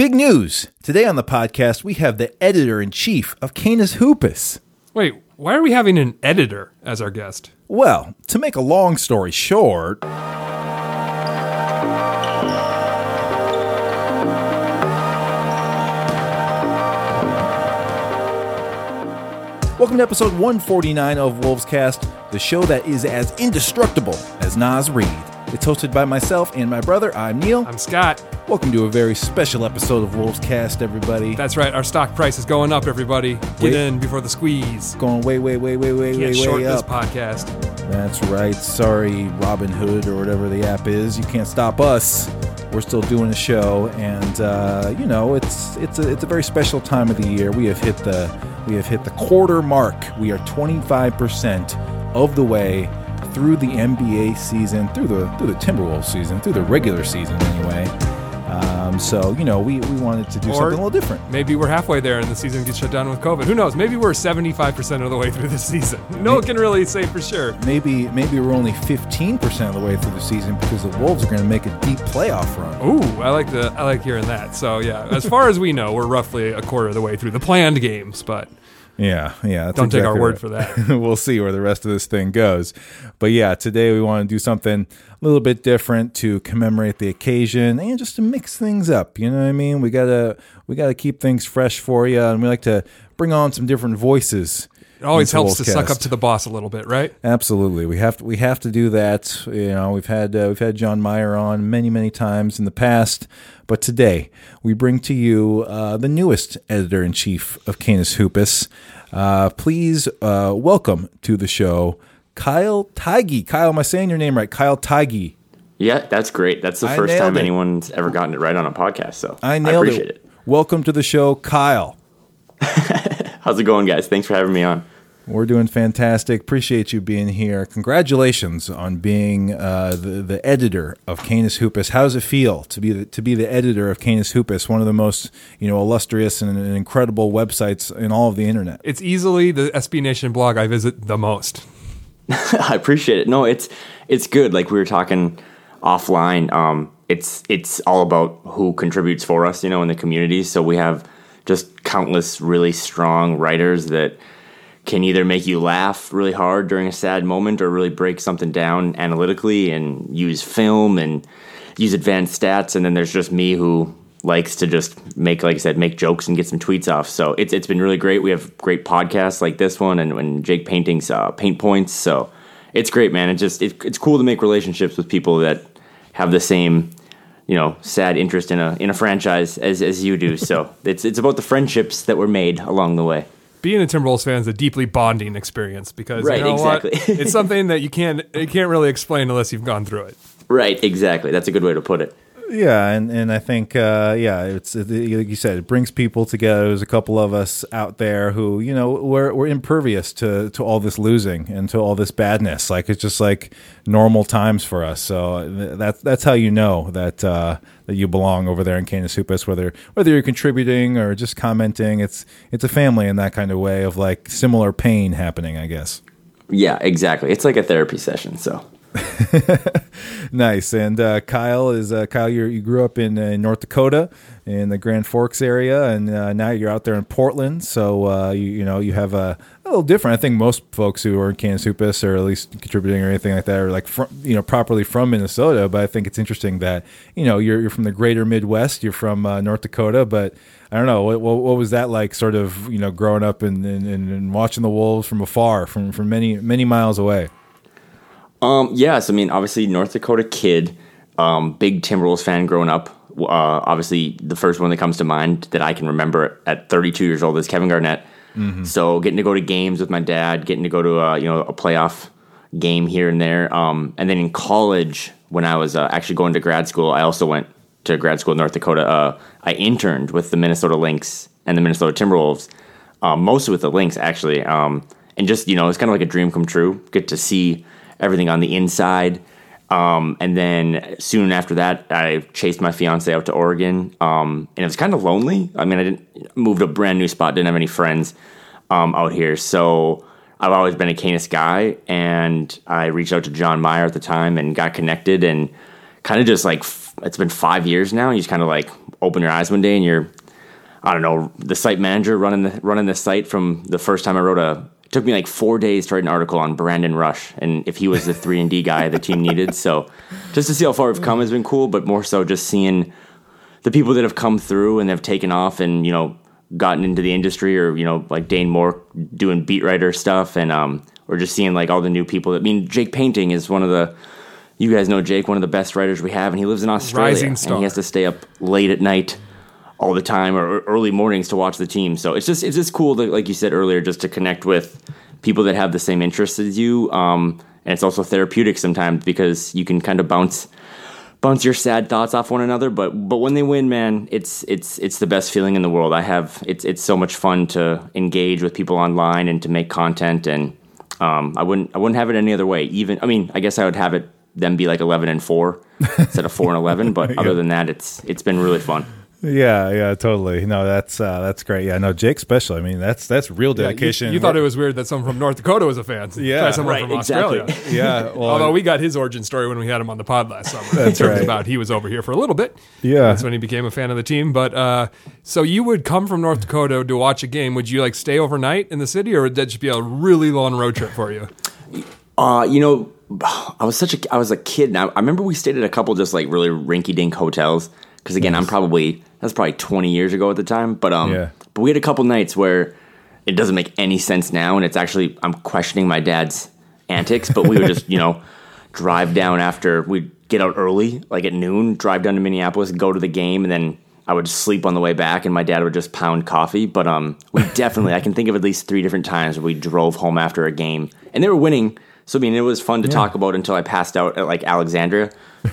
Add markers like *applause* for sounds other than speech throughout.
Big news! Today on the podcast, we have the editor in chief of Canis Hoopus. Wait, why are we having an editor as our guest? Well, to make a long story short, Welcome to episode 149 of Wolves Cast, the show that is as indestructible as Naz Reid. It's hosted by myself and my brother. I'm Neil. I'm Scott. Welcome to a very special episode of Wolves Cast, everybody. That's right, our stock price is going up, everybody. Get Wait. in before the squeeze. Going way, way, way, way, way, Can't way, short way this up. podcast. That's right. Sorry, Robin Hood or whatever the app is. You can't stop us. We're still doing a show, and uh, you know it's it's a it's a very special time of the year. We have hit the we have hit the quarter mark. We are 25 percent of the way through the NBA season, through the through the Timberwolves season, through the regular season anyway. Um, so you know we, we wanted to do Or- something a little different. Maybe we're halfway there and the season gets shut down with COVID. Who knows? Maybe we're 75% of the way through the season. *laughs* No one can really say for sure. Maybe maybe we're only 15 percent of the way through the season because the Wolves are going to make a deep playoff run. Ooh, I like the I like hearing that. So yeah, as far as we know, we're roughly a quarter of the way through the planned games, but Yeah, yeah. Don't take our word right. for that. *laughs* we'll see where the rest of this thing goes. But yeah, today we want to do something a little bit different to commemorate the occasion and just to mix things up. You know what I mean? We gotta we gotta keep things fresh for you, and we like to bring on some different voices. It always helps to suck up to the boss a little bit, right? Absolutely, we have to we have to do that. You know, we've had uh, we've had John Meyer on many many times in the past, but today we bring to you uh, the newest editor in chief of Canis Hoopus. Uh, please uh, welcome to the show, Kyle Tige. Kyle, am I saying your name right? Kyle Tige. Yeah, that's great. That's the I first time it. anyone's ever gotten it right on a podcast. So I nailed appreciate it. it. Welcome to the show, Kyle. *laughs* How's it going, guys? Thanks for having me on. We're doing fantastic. Appreciate you being here. Congratulations on being uh, the the editor of Canis Hoopus. How does it feel to be the, to be the editor of Canis Hoopus, one of the most you know illustrious and, and incredible websites in all of the internet? It's easily the SB Nation blog I visit the most. *laughs* I appreciate it. No, it's it's good. Like we were talking offline. Um, it's it's all about who contributes for us, you know, in the community. So we have just countless really strong writers that can either make you laugh really hard during a sad moment or really break something down analytically and use film and use advanced stats. And then there's just me who likes to just make, like I said, make jokes and get some tweets off. So it's it's been really great. We have great podcasts like this one and, and Jake Paynting's uh, Paint Points. So it's great, man. It just it, it's cool to make relationships with people that have the same you know sad interest in a in a franchise as as you do. So *laughs* it's it's about the friendships that were made along the way. being a Timberwolves fan is a deeply bonding experience because Right, you know what? exactly. it's something that you can't *laughs* you can't really explain unless you've gone through it. Right, exactly. That's a good way to put it. Yeah, and, and I think uh, yeah, it's like you said, it brings people together. There's a couple of us out there who you know we're we're impervious to to all this losing and to all this badness. Like it's just like normal times for us. So that's that's how you know that uh, that you belong over there in Canis Hoopus, whether whether you're contributing or just commenting. It's it's a family in that kind of way of like similar pain happening, I guess. Yeah, exactly. It's like a therapy session. So *laughs* Nice. And uh, Kyle is uh, Kyle. You grew up in uh, North Dakota in the Grand Forks area, and uh, now you're out there in Portland. So uh, you you know you have a, a little different. I think most folks who are in Canis or at least contributing or anything like that are like you know properly from Minnesota. But I think it's interesting that you know you're you're from the Greater Midwest. You're from uh, North Dakota, but I don't know what, what was that like, sort of you know growing up and, and and watching the wolves from afar, from from many many miles away. Um, yes, I mean, obviously, North Dakota kid, um, big Timberwolves fan growing up. Uh, obviously, the first one that comes to mind that I can remember at 32 years old is Kevin Garnett. So, getting to go to games with my dad, getting to go to a, you know a playoff game here and there, um, and then in college when I was uh, actually going to grad school, I also went to grad school in North Dakota. Uh, I interned with the Minnesota Lynx and the Minnesota Timberwolves, um, mostly with the Lynx actually, um, and just you know it's kind of like a dream come true. Get to see everything on the inside. Um, and then soon after that, I chased my fiance out to Oregon, um, and it was kind of lonely. I mean, I didn't moved to a brand new spot, didn't have any friends um, out here, so I've always been a Canis guy. And I reached out to John Meyer at the time and got connected, and kind of just like f- it's been five years now. You just kind of like open your eyes one day and you're, I don't know, the site manager running the running the site from the first time I wrote a. It took me like four days to write an article on Brandon Rush and if he was the three and D guy the team needed. So just to see how far we've come has been cool, but more so just seeing the people that have come through and have taken off and you know gotten into the industry or you know like Dane Moore doing beat writer stuff and um or just seeing like all the new people. I mean, Jake Paynting is one of the you guys know Jake, one of the best writers we have, and he lives in Australia, and he has to stay up late at night all the time or early mornings to watch the team. So it's just it's just cool, to, like you said earlier, just to connect with people that have the same interests as you. Um, and it's also therapeutic sometimes because you can kind of bounce bounce your sad thoughts off one another. But but when they win, man, it's it's it's the best feeling in the world. I have it's it's so much fun to engage with people online and to make content, and um, I wouldn't I wouldn't have it any other way. Even I mean, I guess I would have it them be like eleven and four instead of four and eleven. *laughs* But other than that, it's it's been really fun. Yeah, yeah, totally. No, that's uh, that's great. Yeah, no, Jake special. I mean, that's that's real Yeah, you- dedication. you, thought it was weird that someone from North Dakota was a fan. *laughs* Yeah. Someone Right, from exactly. Australia. *laughs* yeah. Well, Although we got his origin story when we had him on the pod last summer. in That's terms right. about he was over here for a little bit. Yeah. That's when he became a fan of the team. But uh, so you would come from North Dakota to watch a game. Would you like stay overnight in the city or would that just be a really long road trip for you? Uh, you know, I was such a I was a kid. And I, I remember we stayed at a couple just like really rinky dink hotels. Because again, I'm probably that's probably 20 years ago at the time. But um, Yeah. but we had a couple nights where it doesn't make any sense now, and it's actually I'm questioning my dad's antics. But we would just you know *laughs* drive down after we'd get out early, like at noon, drive down to Minneapolis, go to the game, and then. I would sleep on the way back, and my dad would just pound coffee. But um, we definitely, I can think of at least three different times where we drove home after a game, and they were winning. So I mean, it was fun to talk about until I passed out at like Alexandria.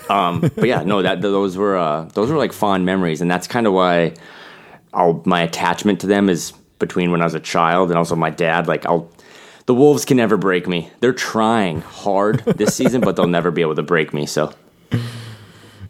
Um, *laughs* but yeah, no, that those were uh, those were like fond memories, and that's kind of why I'll, my attachment to them is between when I was a child and also my dad. Like I'll, the Wolves can never break me. They're trying hard this season, but they'll never be able to break me. So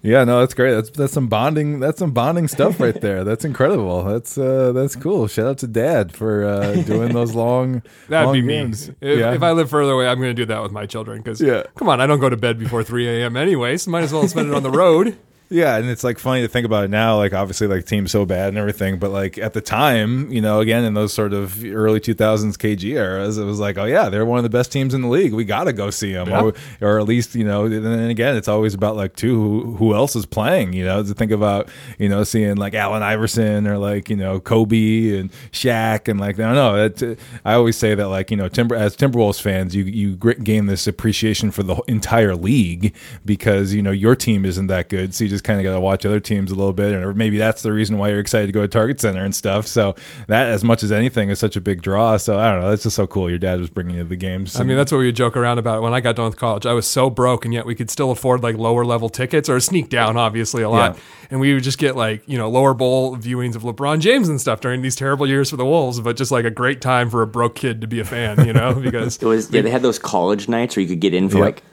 Yeah, no, that's great. That's that's some bonding. That's some bonding stuff right *laughs* there. That's incredible. That's uh, that's cool. Shout out to Dad for uh, doing those long. *laughs* That'd long be games. me. If, yeah. if I live further away, I'm going to do that with my children. Because, Yeah. come on, I don't go to bed before 3 a.m. anyway, so might as well spend it on the road. Yeah, and it's like funny to think about it now. Like obviously, like team's so bad and everything, but like at the time, you know, again in those sort of early 2000s KG eras, it was like, oh yeah, they're one of the best teams in the league. We got to go see them, Yeah. or, or at least you know. And then again, it's always about like too who, who else is playing. You know, to think about you know seeing like Allen Iverson or like you know Kobe and Shaq and like I don't know. It, I always say that like you know Timber as Timberwolves fans, you you gain this appreciation for the entire league because you know your team isn't that good, so you just kind of got to watch other teams a little bit, or maybe that's the reason why you're excited to go to Target Center and stuff. So that, as much as anything, is such a big draw. So I don't know, that's just so cool. Your dad was bringing you to the games. I mean, that's what we would joke around about when I got done with college. I was so broke, and yet we could still afford like lower level tickets or sneak down, obviously, a lot. Yeah. And we would just get like, you know, lower bowl viewings of LeBron James and stuff during these terrible years for the Wolves, but just like a great time for a broke kid to be a fan, you know, *laughs* because it was yeah. They had those college nights where you could get in for Yep. like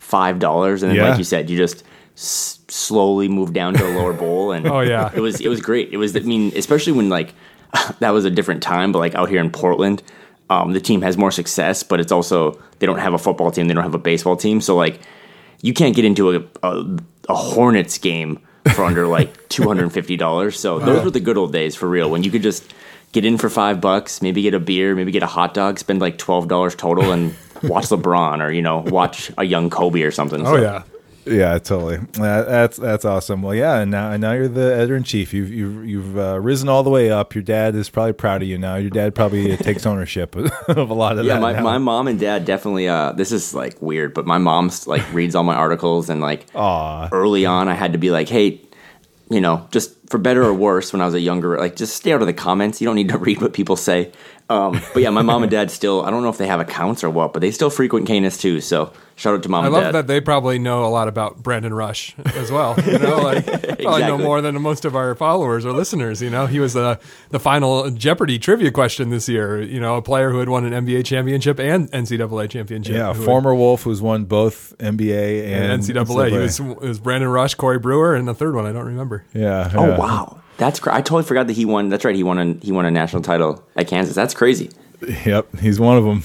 five dollars, and then Yeah. like you said, you just s- slowly move down to a lower bowl, and *laughs* Oh, yeah. it was it was great. It was I mean, especially when like *laughs* that was a different time, but like out here in Portland, um, the team has more success, but it's also they don't have a football team, they don't have a baseball team, so like you can't get into a a, a Hornets game for under *laughs* like two hundred and fifty dollars. So those were the good old days for real when you could just get in for five bucks, maybe get a beer, maybe get a hot dog, spend like twelve dollars total, and watch LeBron or you know watch a young Kobe or something. oh So, yeah, Yeah, totally. That, that's that's awesome. Well, yeah, and now and now you're the editor in chief. You've you've you've uh, risen all the way up. Your dad is probably proud of you now. Your dad probably takes ownership *laughs* of a lot of Yeah, that. Yeah, my, my mom and dad definitely. Uh, this is like weird, but my mom's like reads all my articles and like Aw. early on, I had to be like, hey, you know, just for better or worse, when I was a younger, like just stay out of the comments. You don't need to *laughs* read what people say. Um, but yeah, my mom and dad still. I don't know if they have accounts or what, but they still frequent Canis too. So shout out to mom I and love that they probably know a lot about Brandon Rush as well. You know, like *laughs* probably know Exactly. more than most of our followers or listeners. You know, he was the the final Jeopardy trivia question this year. You know, a player who had won an NBA championship and NCAA championship. yeah, who had- former Wolf who's won both NBA and, and NCAA. He was it was Brandon Rush, Corey Brewer, and the third one I don't remember. Yeah. oh wow, that's cra- I totally forgot that he won. That's right, he won a he won a national title at Kansas. That's crazy. Yep, he's one of them.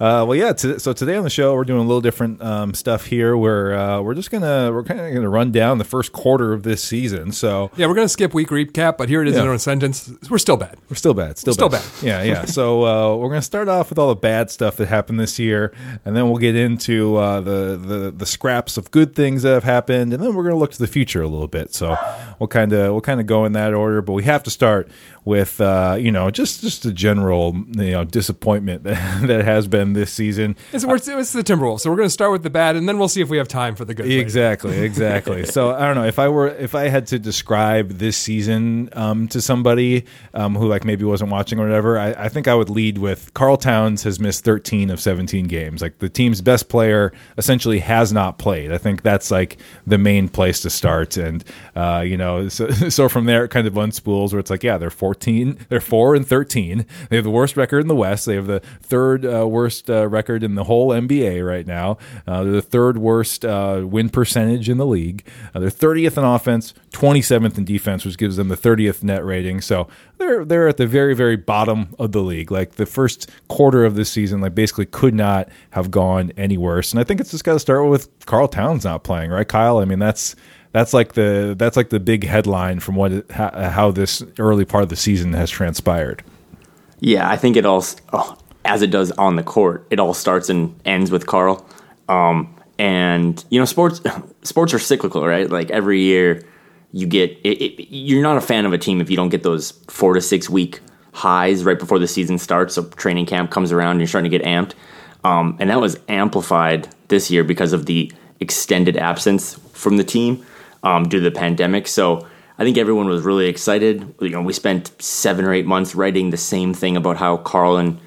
Uh, well, yeah. So today on the show, we're doing a little different um, stuff here. Where uh, we're just gonna we're kind of gonna run down the first quarter of this season. So Yeah, we're gonna skip week recap, but here it is Yeah. in a sentence. We're still bad. we're still bad. Still, Still bad. bad. Yeah, yeah. *laughs* So uh, we're gonna start off with all the bad stuff that happened this year, and then we'll get into uh, the, the the scraps of good things that have happened, and then we're gonna look to the future a little bit. So we'll kind of we'll kind of go in that order, but we have to start with uh, you know just just a general you know disappointment *laughs* that, that has been this season. It's, it's the Timberwolves, so we're gonna start with the bad, and then we'll see if we have time for the good. later. Exactly, *laughs* exactly. so I don't know if I were if I had to describe this season um, to somebody um, who like maybe wasn't watching or whatever, I, I think I would lead with Karl Towns has missed 13 of 17 games. Like the team's best player essentially has not played. I think that's like the main place to start, and uh, you know, so, *laughs* so from there it kind of unspools where it's like, yeah, they're 14, they're four and 13. They have the worst record in the West. They have the third uh, worst uh, record in the whole NBA right now. Uh, they're the third worst uh, win percentage in the league. Uh, they're 30th in offense, 27th in defense, which gives them the 30th net rating. So they're they're at the very very bottom of the league. Like the first quarter of this season, like basically could not have gone any worse. And I think it's just got to start with Karl Towns not playing, right, Kyle? I mean that's. That's like the that's like the big headline from what how, how this early part of the season has transpired. Yeah, I think it all, oh, as it does on the court, it all starts and ends with Karl. Um, and you know, sports *laughs* sports are cyclical, right? Like every year, you get it, it, you're not a fan of a team if you don't get those four to six week highs right before the season starts. So training camp comes around, and you're starting to get amped. Um, and that was amplified this year because of the extended absence from the team um, due to the pandemic. So I think everyone was really excited. You know, we spent seven or eight months writing the same thing about how Karl and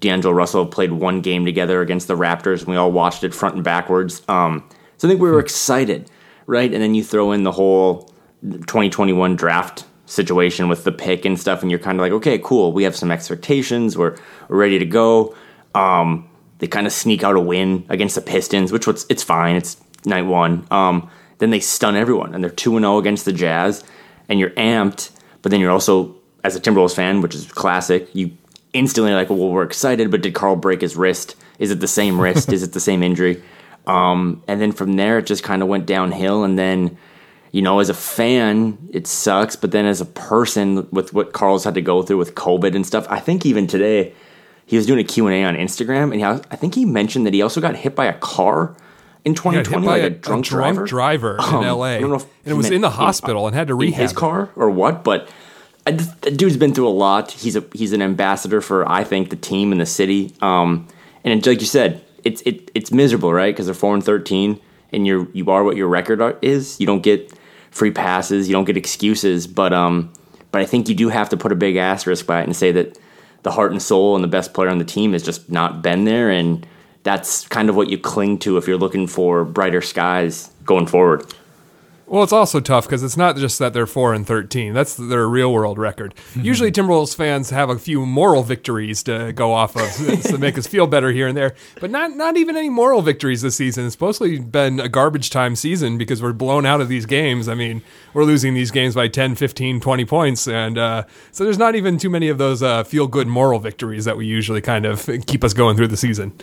D'Angelo Russell played one game together against the Raptors, and we all watched it front and backwards. Um, so I think we were excited, right? And then you throw in the whole 2021 draft situation with the pick and stuff, and you're kind of like, okay, cool. We have some expectations. We're, we're ready to go. Um, they kind of sneak out a win against the Pistons, which was it's fine. It's night one. Um, then they stun everyone, and they're two and zero against the Jazz, and you're amped. But then you're also, as a Timberwolves fan, which is classic, you instantly like, well, we're excited, but did Karl break his wrist? Is it the same wrist? is it the same injury? *laughs* Um, and then from there, it just kind of went downhill. And then, you know, as a fan, it sucks. But then as a person, with what Karl's had to go through with COVID and stuff, I think even today, he was doing a Q&A on Instagram, and he, I think he mentioned that he also got hit by a car in He got 2020, by like a, drunk, a drunk driver. driver Um, in L.A. I don't know if and it was meant in the in- hospital and had to in rehab. his car or what, but I, the dude's been through a lot. He's a he's an ambassador for I think the team and the city. Um, and it, like you said, it's it, it's miserable, right? Because they're four and thirteen, and you're you are what your record are, is. You don't get free passes, you don't get excuses, but um, but I think you do have to put a big asterisk by it and say that the heart and soul and the best player on the team has just not been there, and that's kind of what you cling to if you're looking for brighter skies going forward. Well, it's also tough because it's not just that they're four and thirteen. That's their real world record. Usually, Timberwolves fans have a few moral victories to go off of *laughs* to make us feel better here and there, but not not even any moral victories this season. It's mostly been a garbage time season because we're blown out of these games. I mean, we're losing these games by 10, 15, 20 points, and uh, so there's not even too many of those uh, feel good moral victories that we usually kind of *laughs* keep us going through the season.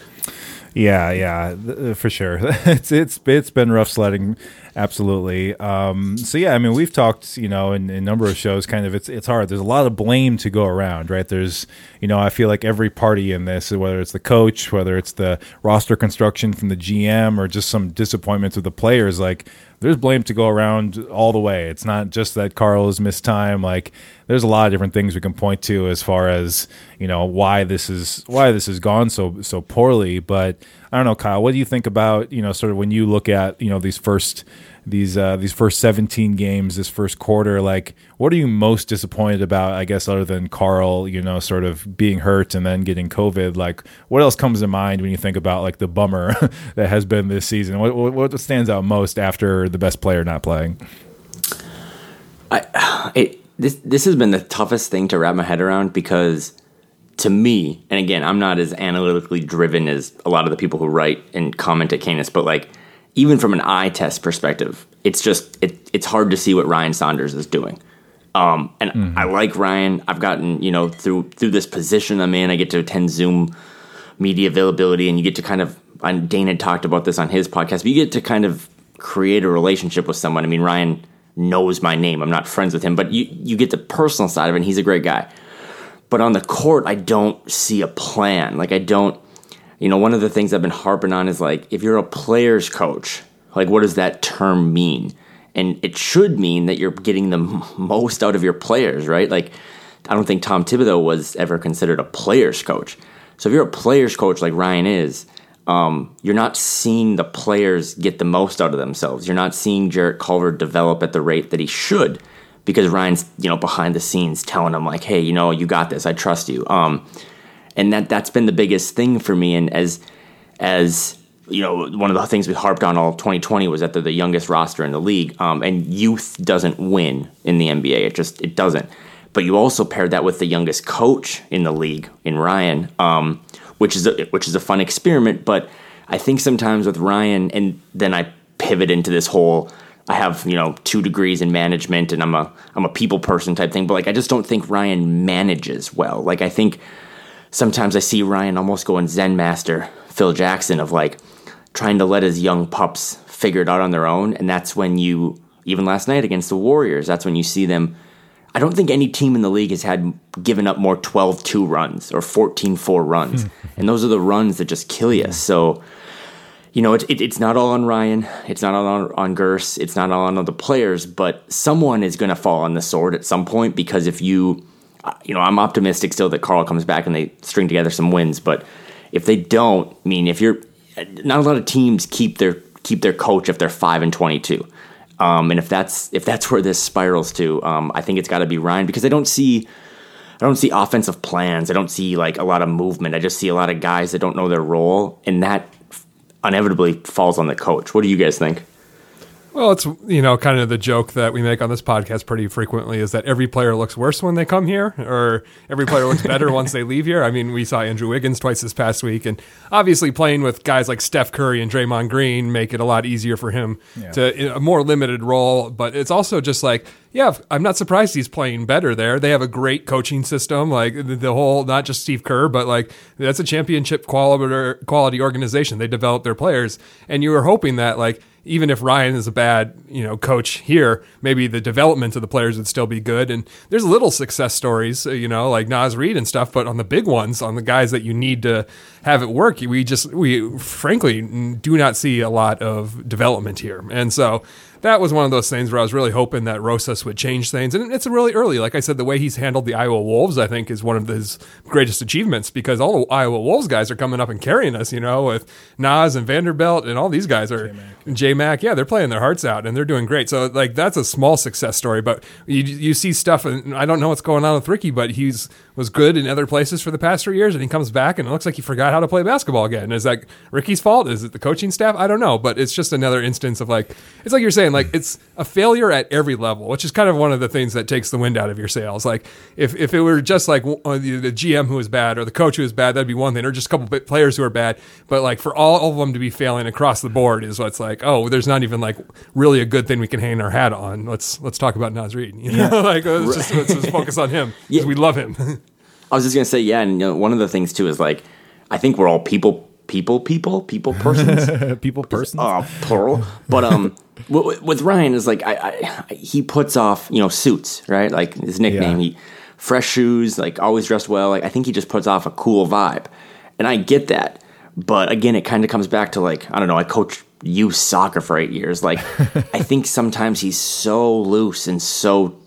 Yeah, yeah, th- for sure. *laughs* it's it's it's been rough sledding, absolutely. Um, so yeah, I mean, we've talked, you know, in, in a number of shows. Kind of, it's it's hard. There's a lot of blame to go around, right? There's, you know, I feel like every party in this, whether it's the coach, whether it's the roster construction from the GM, or just some disappointments with the players, like there's blame to go around all the way. It's not just that Carl has missed time. Like there's a lot of different things we can point to as far as you know why this is why this has gone so so poorly. But I don't know, Kyle. What do you think about you know sort of when you look at you know these first these uh, these first 17 games, this first quarter? Like, what are you most disappointed about? I guess other than Karl, you know, sort of being hurt and then getting COVID. Like, what else comes to mind when you think about like the bummer *laughs* that has been this season? What, what stands out most after the best player not playing? I *sighs* it this this has been the toughest thing to wrap my head around because to me, and again, I'm not as analytically driven as a lot of the people who write and comment at Canis, but like even from an eye test perspective, it's just it, it's hard to see what Ryan Saunders is doing. Um, and I like Ryan. I've gotten you know through through this position I'm in. I get to attend Zoom media availability, and you get to kind of. And Dana talked about this on his podcast, but you get to kind of create a relationship with someone. I mean, Ryan knows my name. I'm not friends with him, but you you get the personal side of it. and He's a great guy. But on the court, I don't see a plan. Like I don't you know, one of the things I've been harping on is like if you're a player's coach, like what does that term mean? And it should mean that you're getting the most out of your players, right? Like I don't think Tom Thibodeau was ever considered a player's coach. So if you're a player's coach like Ryan is, um, you're not seeing the players get the most out of themselves. You're not seeing Jarrett Culver develop at the rate that he should because Ryan's, you know, behind the scenes telling him like, "Hey, you know, you got this. I trust you." Um, and that that's been the biggest thing for me. And as as you know, one of the things we harped on all 2020 was that they're the youngest roster in the league, um, and youth doesn't win in the NBA. It just it doesn't. But you also paired that with the youngest coach in the league in Ryan, um, which is a, which is a fun experiment. But I think sometimes with Ryan, and then I pivot into this whole. I have you know two degrees in management, and I'm a I'm a people person type thing. But like I just don't think Ryan manages well. Like I think sometimes I see Ryan almost going Zen master Phil Jackson of like trying to let his young pups figure it out on their own. And that's when you, even last night against the Warriors, that's when you see them. I don't think any team in the league has had given up more 12 2 runs or 14 4 runs. Hmm. and those are the runs that just kill you. So, you know, it, it, it's not all on Ryan. It's not all on, on Gers. It's not all on the players, but someone is going to fall on the sword at some point because if you you know, I'm optimistic still that Karl comes back and they string together some wins. But if they don't, I mean, if you're not a lot of teams keep their keep their coach if they're five and twenty two. Um, and if that's if that's where this spirals to, um, I think it's got to be Ryan because I don't see I don't see offensive plans. I don't see like a lot of movement. I just see a lot of guys that don't know their role, and that inevitably falls on the coach. What do you guys think? Well, it's you know kind of the joke that we make on this podcast pretty frequently is that every player looks worse when they come here, or every player looks better *laughs* once they leave here. I mean, we saw Andrew Wiggins twice this past week, and obviously playing with guys like Steph Curry and Draymond Green make it a lot easier for him yeah. to a more limited role. But it's also just like, yeah, I'm not surprised he's playing better there. They have a great coaching system, like the, whole not just Steve Kerr, but like that's a championship quality organization. They develop their players, and you were hoping that like even if Ryan is a bad, you know, coach here, maybe the development of the players would still be good. And there's little success stories, uh, you know, like Naz Reid and stuff, but on the big ones, on the guys that you need to have it work, we just we frankly do not see a lot of development here. And so that was one of those things where I was really hoping that Rosas would change things. And it's really early. Like I said, the way he's handled the Iowa Wolves, I think, is one of his greatest achievements because all the Iowa Wolves guys are coming up and carrying us, you know, with Naz and Vanderbilt and all these guys are J Mac. Yeah, they're playing their hearts out and they're doing great. So like that's a small success story, but you you see stuff and I don't know what's going on with Ricky, but he's was good in other places for the past three years and he comes back and it looks like he forgot how to play basketball again. Is that Ricky's fault? Is it the coaching staff? I don't know, but it's just another instance of like it's like you're saying like it's a failure at every level, which is kind of one of the things that takes the wind out of your sails. Like if, if it were just like uh, the GM who is bad or the coach who is bad, that'd be one thing, or just a couple players who are bad. But like for all of them to be failing across the board is what's like, oh, there's not even like really a good thing we can hang our hat on. Let's let's talk about Naz Reid. You know, yeah. *laughs* like let's just, let's just focus on him because *laughs* yeah. we love him. *laughs* I was just gonna say, yeah, and you know, one of the things too is like I think we're all people people people people *laughs* persons. People persons? Uh, plural. But um *laughs* with, with ryan is like I, I, he puts off you know suits right? Like his nickname yeah. he fresh shoes like always dressed well. Like i think he just puts off a cool vibe. And i get that. But again it kind of comes back to like i don't know i coach youth soccer for eight years. Like *laughs* i think sometimes he's so loose and so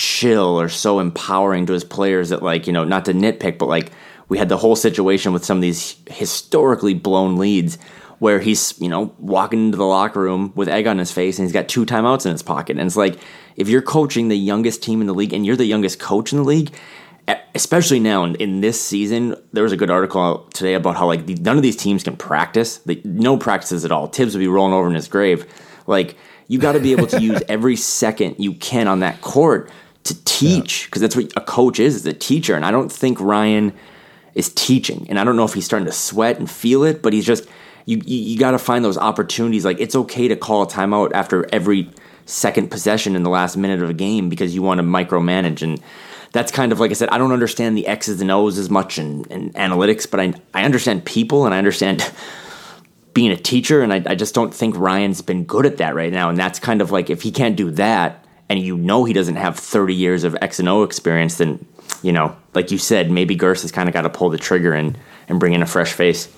chill or so empowering to his players that like you know not to nitpick but like we had the whole situation with some of these historically blown leads where he's, you know, walking into the locker room with egg on his face and he's got two timeouts in his pocket. And it's like, if you're coaching the youngest team in the league and you're the youngest coach in the league, especially now in, in this season, there was a good article today about how like the, none of these teams can practice. The, no practices at all. tibbs would be rolling over in his grave. Like you got to be able to *laughs* use every second you can on that court to teach because yeah. that's what a coach is, is a teacher. And I don't think Ryan is teaching. And I don't know if he's starting to sweat and feel it, but he's just you you, you got to find those opportunities. Like it's okay to call a timeout after every second possession in the last minute of a game because you want to micromanage and that's kind of like I said. I don't understand the X's and O's as much in, in analytics, but I I understand people and I understand *laughs* being a teacher, and I, I just don't think Ryan's been good at that right now. And that's kind of like if he can't do that, and you know he doesn't have 30 years of X and O experience, then you know, like you said, maybe Gers has kind of got to pull the trigger and and bring in a fresh face.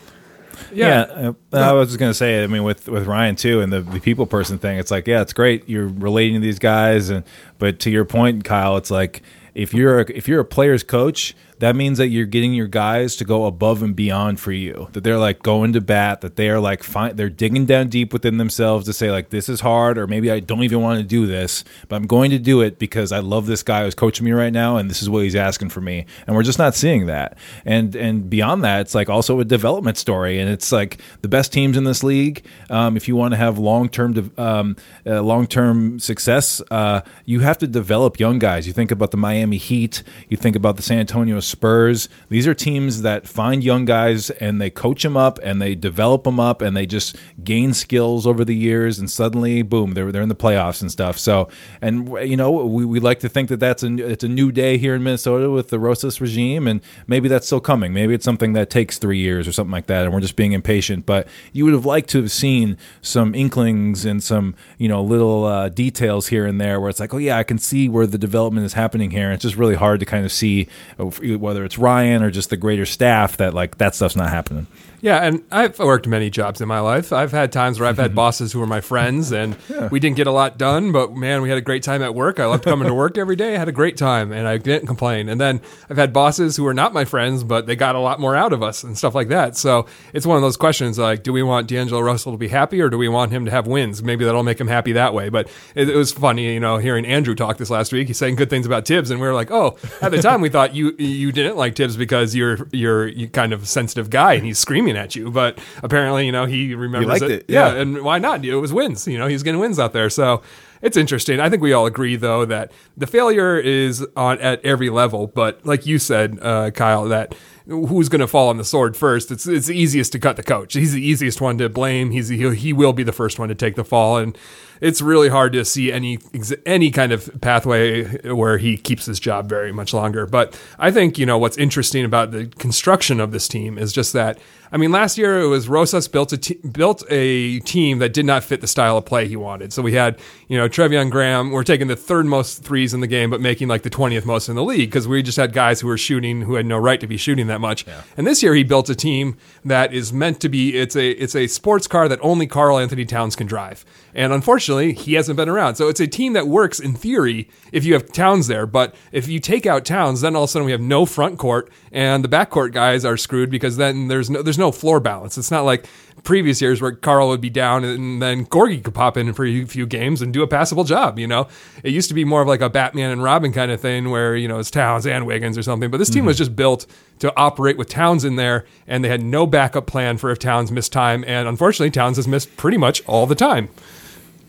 Yeah, yeah uh, I was just gonna say. I mean, with with Ryan too, and the, the people person thing. It's like, yeah, it's great. You're relating to these guys, and but to your point, Kyle, it's like if you're a, if you're a player's coach, that means that you're getting your guys to go above and beyond for you. That they're like going to bat. That they are like fine. They're digging down deep within themselves to say like this is hard, or maybe I don't even want to do this, but I'm going to do it because I love this guy who's coaching me right now, and this is what he's asking for me. And we're just not seeing that. And and beyond that, it's like also a development story, and it's like the best teams in this league. Um, if you want to have long term um, uh, long term success, uh, you have to develop young guys. You think about the Miami Heat. You think about the San Antonio Spurs. These are teams that find young guys and they coach them up and they develop them up and they just gain skills over the years and suddenly, boom, they're they're in the playoffs and stuff. So, and you know, we, we like to think that that's a it's a new day here in Minnesota with the Rosas regime, and maybe that's still coming. Maybe it's something that takes three years or something like that, and we're just being impatient. But you would have liked to have seen some inklings and some you know little uh, details here and there where it's like, oh yeah, I can see where the development is happening here. It's just really hard to kind of see uh, whether it's Ryan or just the greater staff that like that stuff's not happening. Yeah, and I've worked many jobs in my life. I've had times where I've had mm-hmm. bosses who were my friends, and *laughs* yeah. we didn't get a lot done, but man, we had a great time at work. I loved coming to work every day. I had a great time, and I didn't complain. And then I've had bosses who were not my friends, but they got a lot more out of us and stuff like that. So it's one of those questions like, do we want D'Angelo Russell to be happy, or do we want him to have wins? Maybe that'll make him happy that way. But it, it was funny, you know, hearing Andrew talk this last week. He's saying good things about Tibbs, and we were like, oh, at the time we thought you you didn't like Tibbs because you're you're you kind of sensitive guy, and he's screaming at you, but apparently, you know, he remembers it. it. Yeah. yeah. and why not? It was wins. You know, he's getting wins out there. So it's interesting. I think we all agree though that the failure is on at every level. But like you said, uh, Kyle, that who's going to fall on the sword first? It's it's easiest to cut the coach. He's the easiest one to blame. He's he, will be the first one to take the fall and it's really hard to see any any kind of pathway where he keeps his job very much longer. But I think you know what's interesting about the construction of this team is just that. I mean, last year it was Rosas built a t- built a team that did not fit the style of play he wanted. So we had you know Treveon Graham. We're taking the third most threes in the game, but making like the twentieth most in the league because we just had guys who were shooting who had no right to be shooting that much. Yeah. And this year he built a team that is meant to be. It's a it's a sports car that only Karl-Anthony Towns can drive. And unfortunately, he hasn't been around. So it's a team that works in theory if you have Towns there. But if you take out Towns, then all of a sudden we have no front court, and the backcourt guys are screwed because then there's no there's no floor balance. It's not like previous years where Karl would be down and then Gorgui could pop in for a few games and do a passable job. You know, it used to be more of like a Batman and Robin kind of thing where you know it's Towns and Wiggins or something. But this team mm-hmm. was just built to operate with Towns in there, and they had no backup plan for if Towns missed time. And unfortunately, Towns has missed pretty much all the time.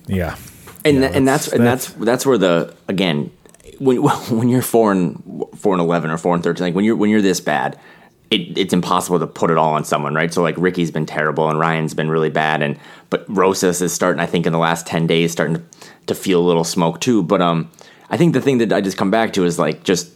Yeah, and yeah, and that's, that's and that's that's where the again when *laughs* when you're four and four and eleven or four and thirteen, like when you're when you're this bad, it, it's impossible to put it all on someone, right? So like Ricky's been terrible and Ryan's been really bad, and but Rosas is starting. I think in the last ten days starting to, to feel a little smoke too. But um, I think the thing that I just come back to is like just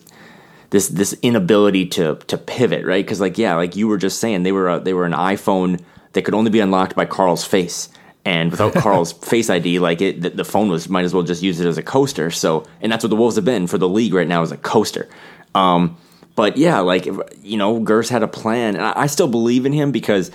this this inability to to pivot, right? Because like yeah, like you were just saying, they were a, they were an iPhone that could only be unlocked by Karl's face and without *laughs* Karl's Face ID, like it, the, the, phone was might as well just use it as a coaster. So, and that's what the Wolves have been for the league right now is a coaster. Um, but yeah, like you know, Gers had a plan, and I, still believe in him because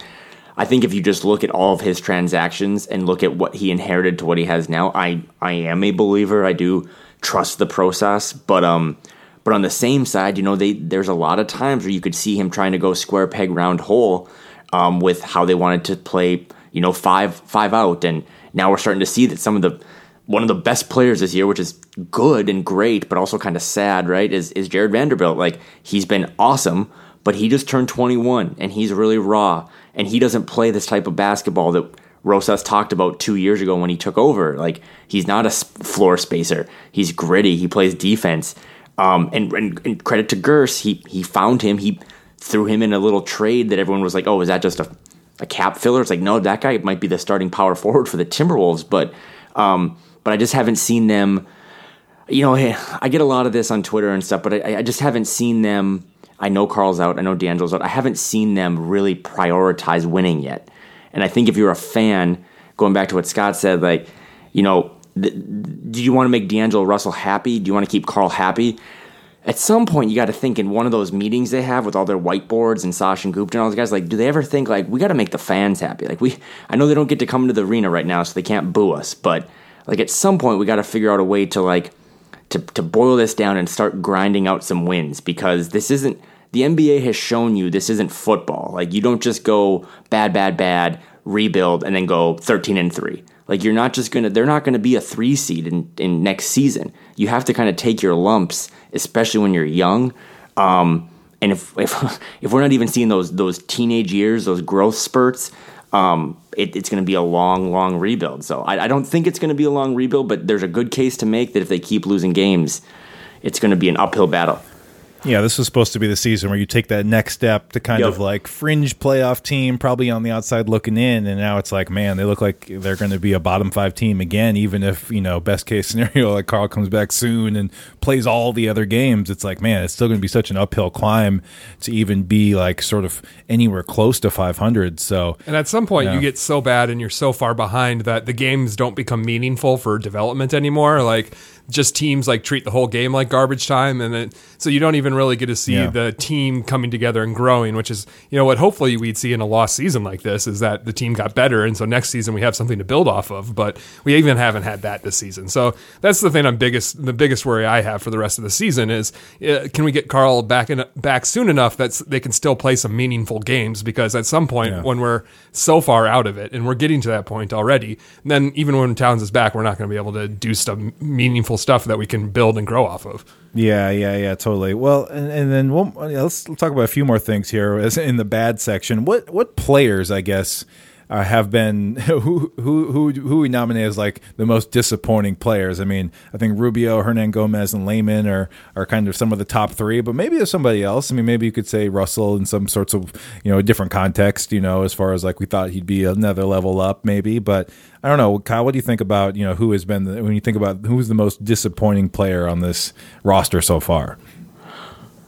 I think if you just look at all of his transactions and look at what he inherited to what he has now, I I am a believer. I do trust the process, but um. But on the same side, you know, they there's a lot of times where you could see him trying to go square peg round hole um, with how they wanted to play you know, five five out, and now we're starting to see that some of the one of the best players this year, which is good and great, but also kind of sad, right? Is is Jarred Vanderbilt? Like he's been awesome, but he just turned 21 and he's really raw, and he doesn't play this type of basketball that Rosas talked about two years ago when he took over. Like he's not a floor spacer. He's gritty. He plays defense. Um, and, and, and credit to Gers, he he found him. He threw him in a little trade that everyone was like, "Oh, is that just a a cap filler. It's like, no, that guy might be the starting power forward for the Timberwolves, but um, but I just haven't seen them. you know, eh, I get a lot of this on Twitter and stuff, but I, I just haven't seen them. I know Karl's out. I know D'Angelo's out. I haven't seen them really prioritize winning yet. And I think if you're a fan, going back to what Scott said, like, you know, th- do you want to make D'Angelo Russell happy? Do you want to keep Karl happy? At some point, you got to think in one of those meetings they have with all their whiteboards and Sachin Gupta and all those guys. Like, do they ever think like we got to make the fans happy? Like, we I know they don't get to come to the arena right now, so they can't boo us. But like at some point, we got to figure out a way to like to to boil this down and start grinding out some wins because this isn't the NBA has shown you this isn't football. Like, you don't just go bad, bad, bad, rebuild, and then go thirteen and three. Like you're not just gonna they're not gonna be a three seed in, in next season. You have to kind of take your lumps, especially when you're young. Um, and if if *laughs* if we're not even seeing those those teenage years, those growth spurts, um, it, it's going to be a long, long rebuild. So I, I don't think it's going to be a long rebuild, but there's a good case to make that if they keep losing games, it's going to be an uphill battle. Yeah, this was supposed to be the season where you take that next step to kind Yep. of like fringe playoff team, probably on the outside looking in, and now it's like, man, they look like they're going to be a bottom five team again. Even if you know, best case *laughs* scenario, like Karl comes back soon and plays all the other games, it's like, man, it's still going to be such an uphill climb to even be like sort of anywhere close to 500. So And at some point, Yeah. you get so bad and you're so far behind that the games don't become meaningful for development anymore. Like, just teams like treat the whole game like garbage time, and it, so you don't even really get to see Yeah. the team coming together and growing. Which is, you know, what hopefully we'd see in a lost season like this is that the team got better, and so next season we have something to build off of. But we even haven't had that this season, so that's the thing. I'm biggest, the biggest worry I have for the rest of the season is, uh, can we get Karl back in back soon enough that they can still play some meaningful games? Because at some point Yeah. when we're so far out of it, and we're getting to that point already, then even when Towns is back, we're not going to be able to do stuff, meaningful stuff that we can build and grow off of. Yeah, yeah, yeah, totally. Well, and, and then yeah, let's talk about a few more things here in the bad section. What what players, I guess, uh, have been *laughs* who who who who we nominate as like the most disappointing players? I mean, I think Rubio, Hernangomez, and Layman are are kind of some of the top three, but maybe there's somebody else. I mean, maybe you could say Russell in some sorts of you know a different context. You know, as far as like we thought he'd be another level up, maybe, but. I don't know, Kyle. What do you think about you know who has been the, when you think about who's the most disappointing player on this roster so far?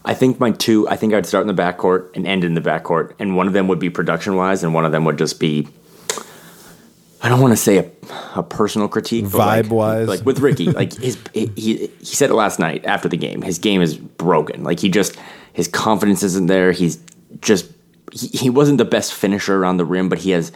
I think my two, I think I'd start in the backcourt and end in the backcourt. And one of them would be production wise, and one of them would just be, I don't want to say a, a personal critique, but like- Vibe-wise? Like with Ricky, like his, he, he said it last night after the game. His game is broken. Like he just, his confidence isn't there. He's just, he, he wasn't the best finisher around the rim, but he has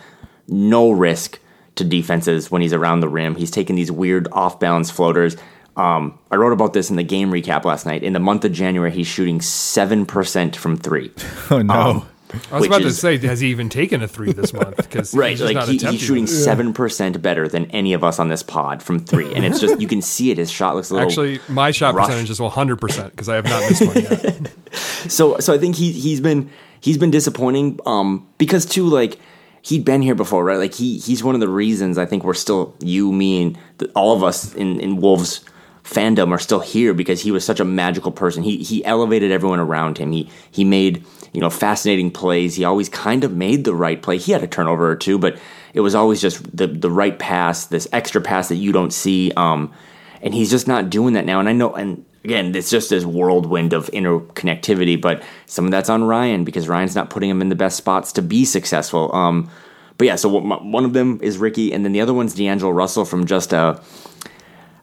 no risk to defenses when he's around the rim. He's taking these weird off balance floaters. Um, I wrote about this in the game recap last night. In the month of January, he's shooting 7% from three. *laughs* Oh no. Um, I was Which about to say, has he even taken a three this month? Because Right, like he, he's shooting seven percent better than any of us on this pod from three, and it's just you can see it. His shot looks a little. Actually, my shot rush. percentage is 100 percent because I have not missed one yet. *laughs* so so I think he he's been he's been disappointing. Um, because too like he'd been here before, right? Like he he's one of the reasons I think we're still you, me, and the, all of us in in Wolves fandom are still here because he was such a magical person. He he elevated everyone around him. He he made you know fascinating plays. He always kind of made the right play. He had a turnover or two, but it was always just the the right pass, this extra pass that you don't see. Um, and he's just not doing that now. And I know, and again, it's just this whirlwind of interconnectivity. But some of that's on Ryan because Ryan's not putting him in the best spots to be successful. Um, but yeah, so one of them is Ricky, and then the other one's D'Angelo Russell from just a.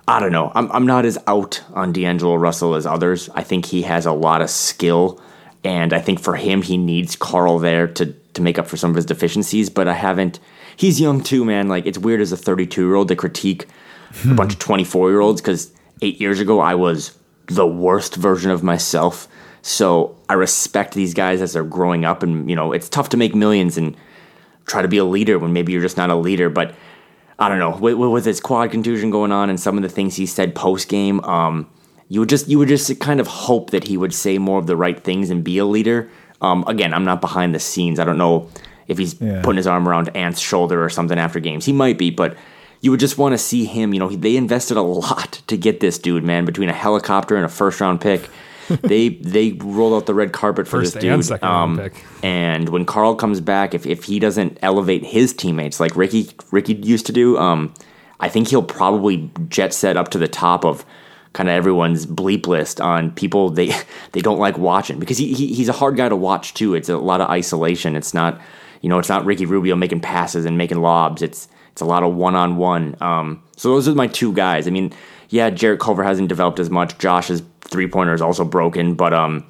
I don't know. I'm I'm not as out on D'Angelo Russell as others. I think he has a lot of skill, and I think for him he needs Karl there to to make up for some of his deficiencies. But I haven't. He's young too, man. Like it's weird as a 32 year old to critique a bunch of 24 year olds because eight years ago I was the worst version of myself. So I respect these guys as they're growing up, and you know it's tough to make millions and try to be a leader when maybe you're just not a leader. But I don't know with, with his quad contusion going on and some of the things he said post game, um, you would just you would just kind of hope that he would say more of the right things and be a leader. Um, again, I'm not behind the scenes. I don't know if he's Yeah. putting his arm around Ant's shoulder or something after games. He might be, but you would just want to see him. You know, they invested a lot to get this dude, man, between a helicopter and a first round pick. *laughs* they they rolled out the red carpet for First this and dude. second round Um, pick. and when Karl comes back, if, if he doesn't elevate his teammates like Ricky Ricky used to do, um, I think he'll probably jet set up to the top of kind of everyone's bleep list on people they *laughs* they don't like watching because he, he he's a hard guy to watch too. It's a lot of isolation. It's not you know it's not Ricky Rubio making passes and making lobs. It's it's a lot of one on one. Um, so those are my two guys. I mean, yeah, Jarrett Culver hasn't developed as much. Josh's three pointer is also broken, but um,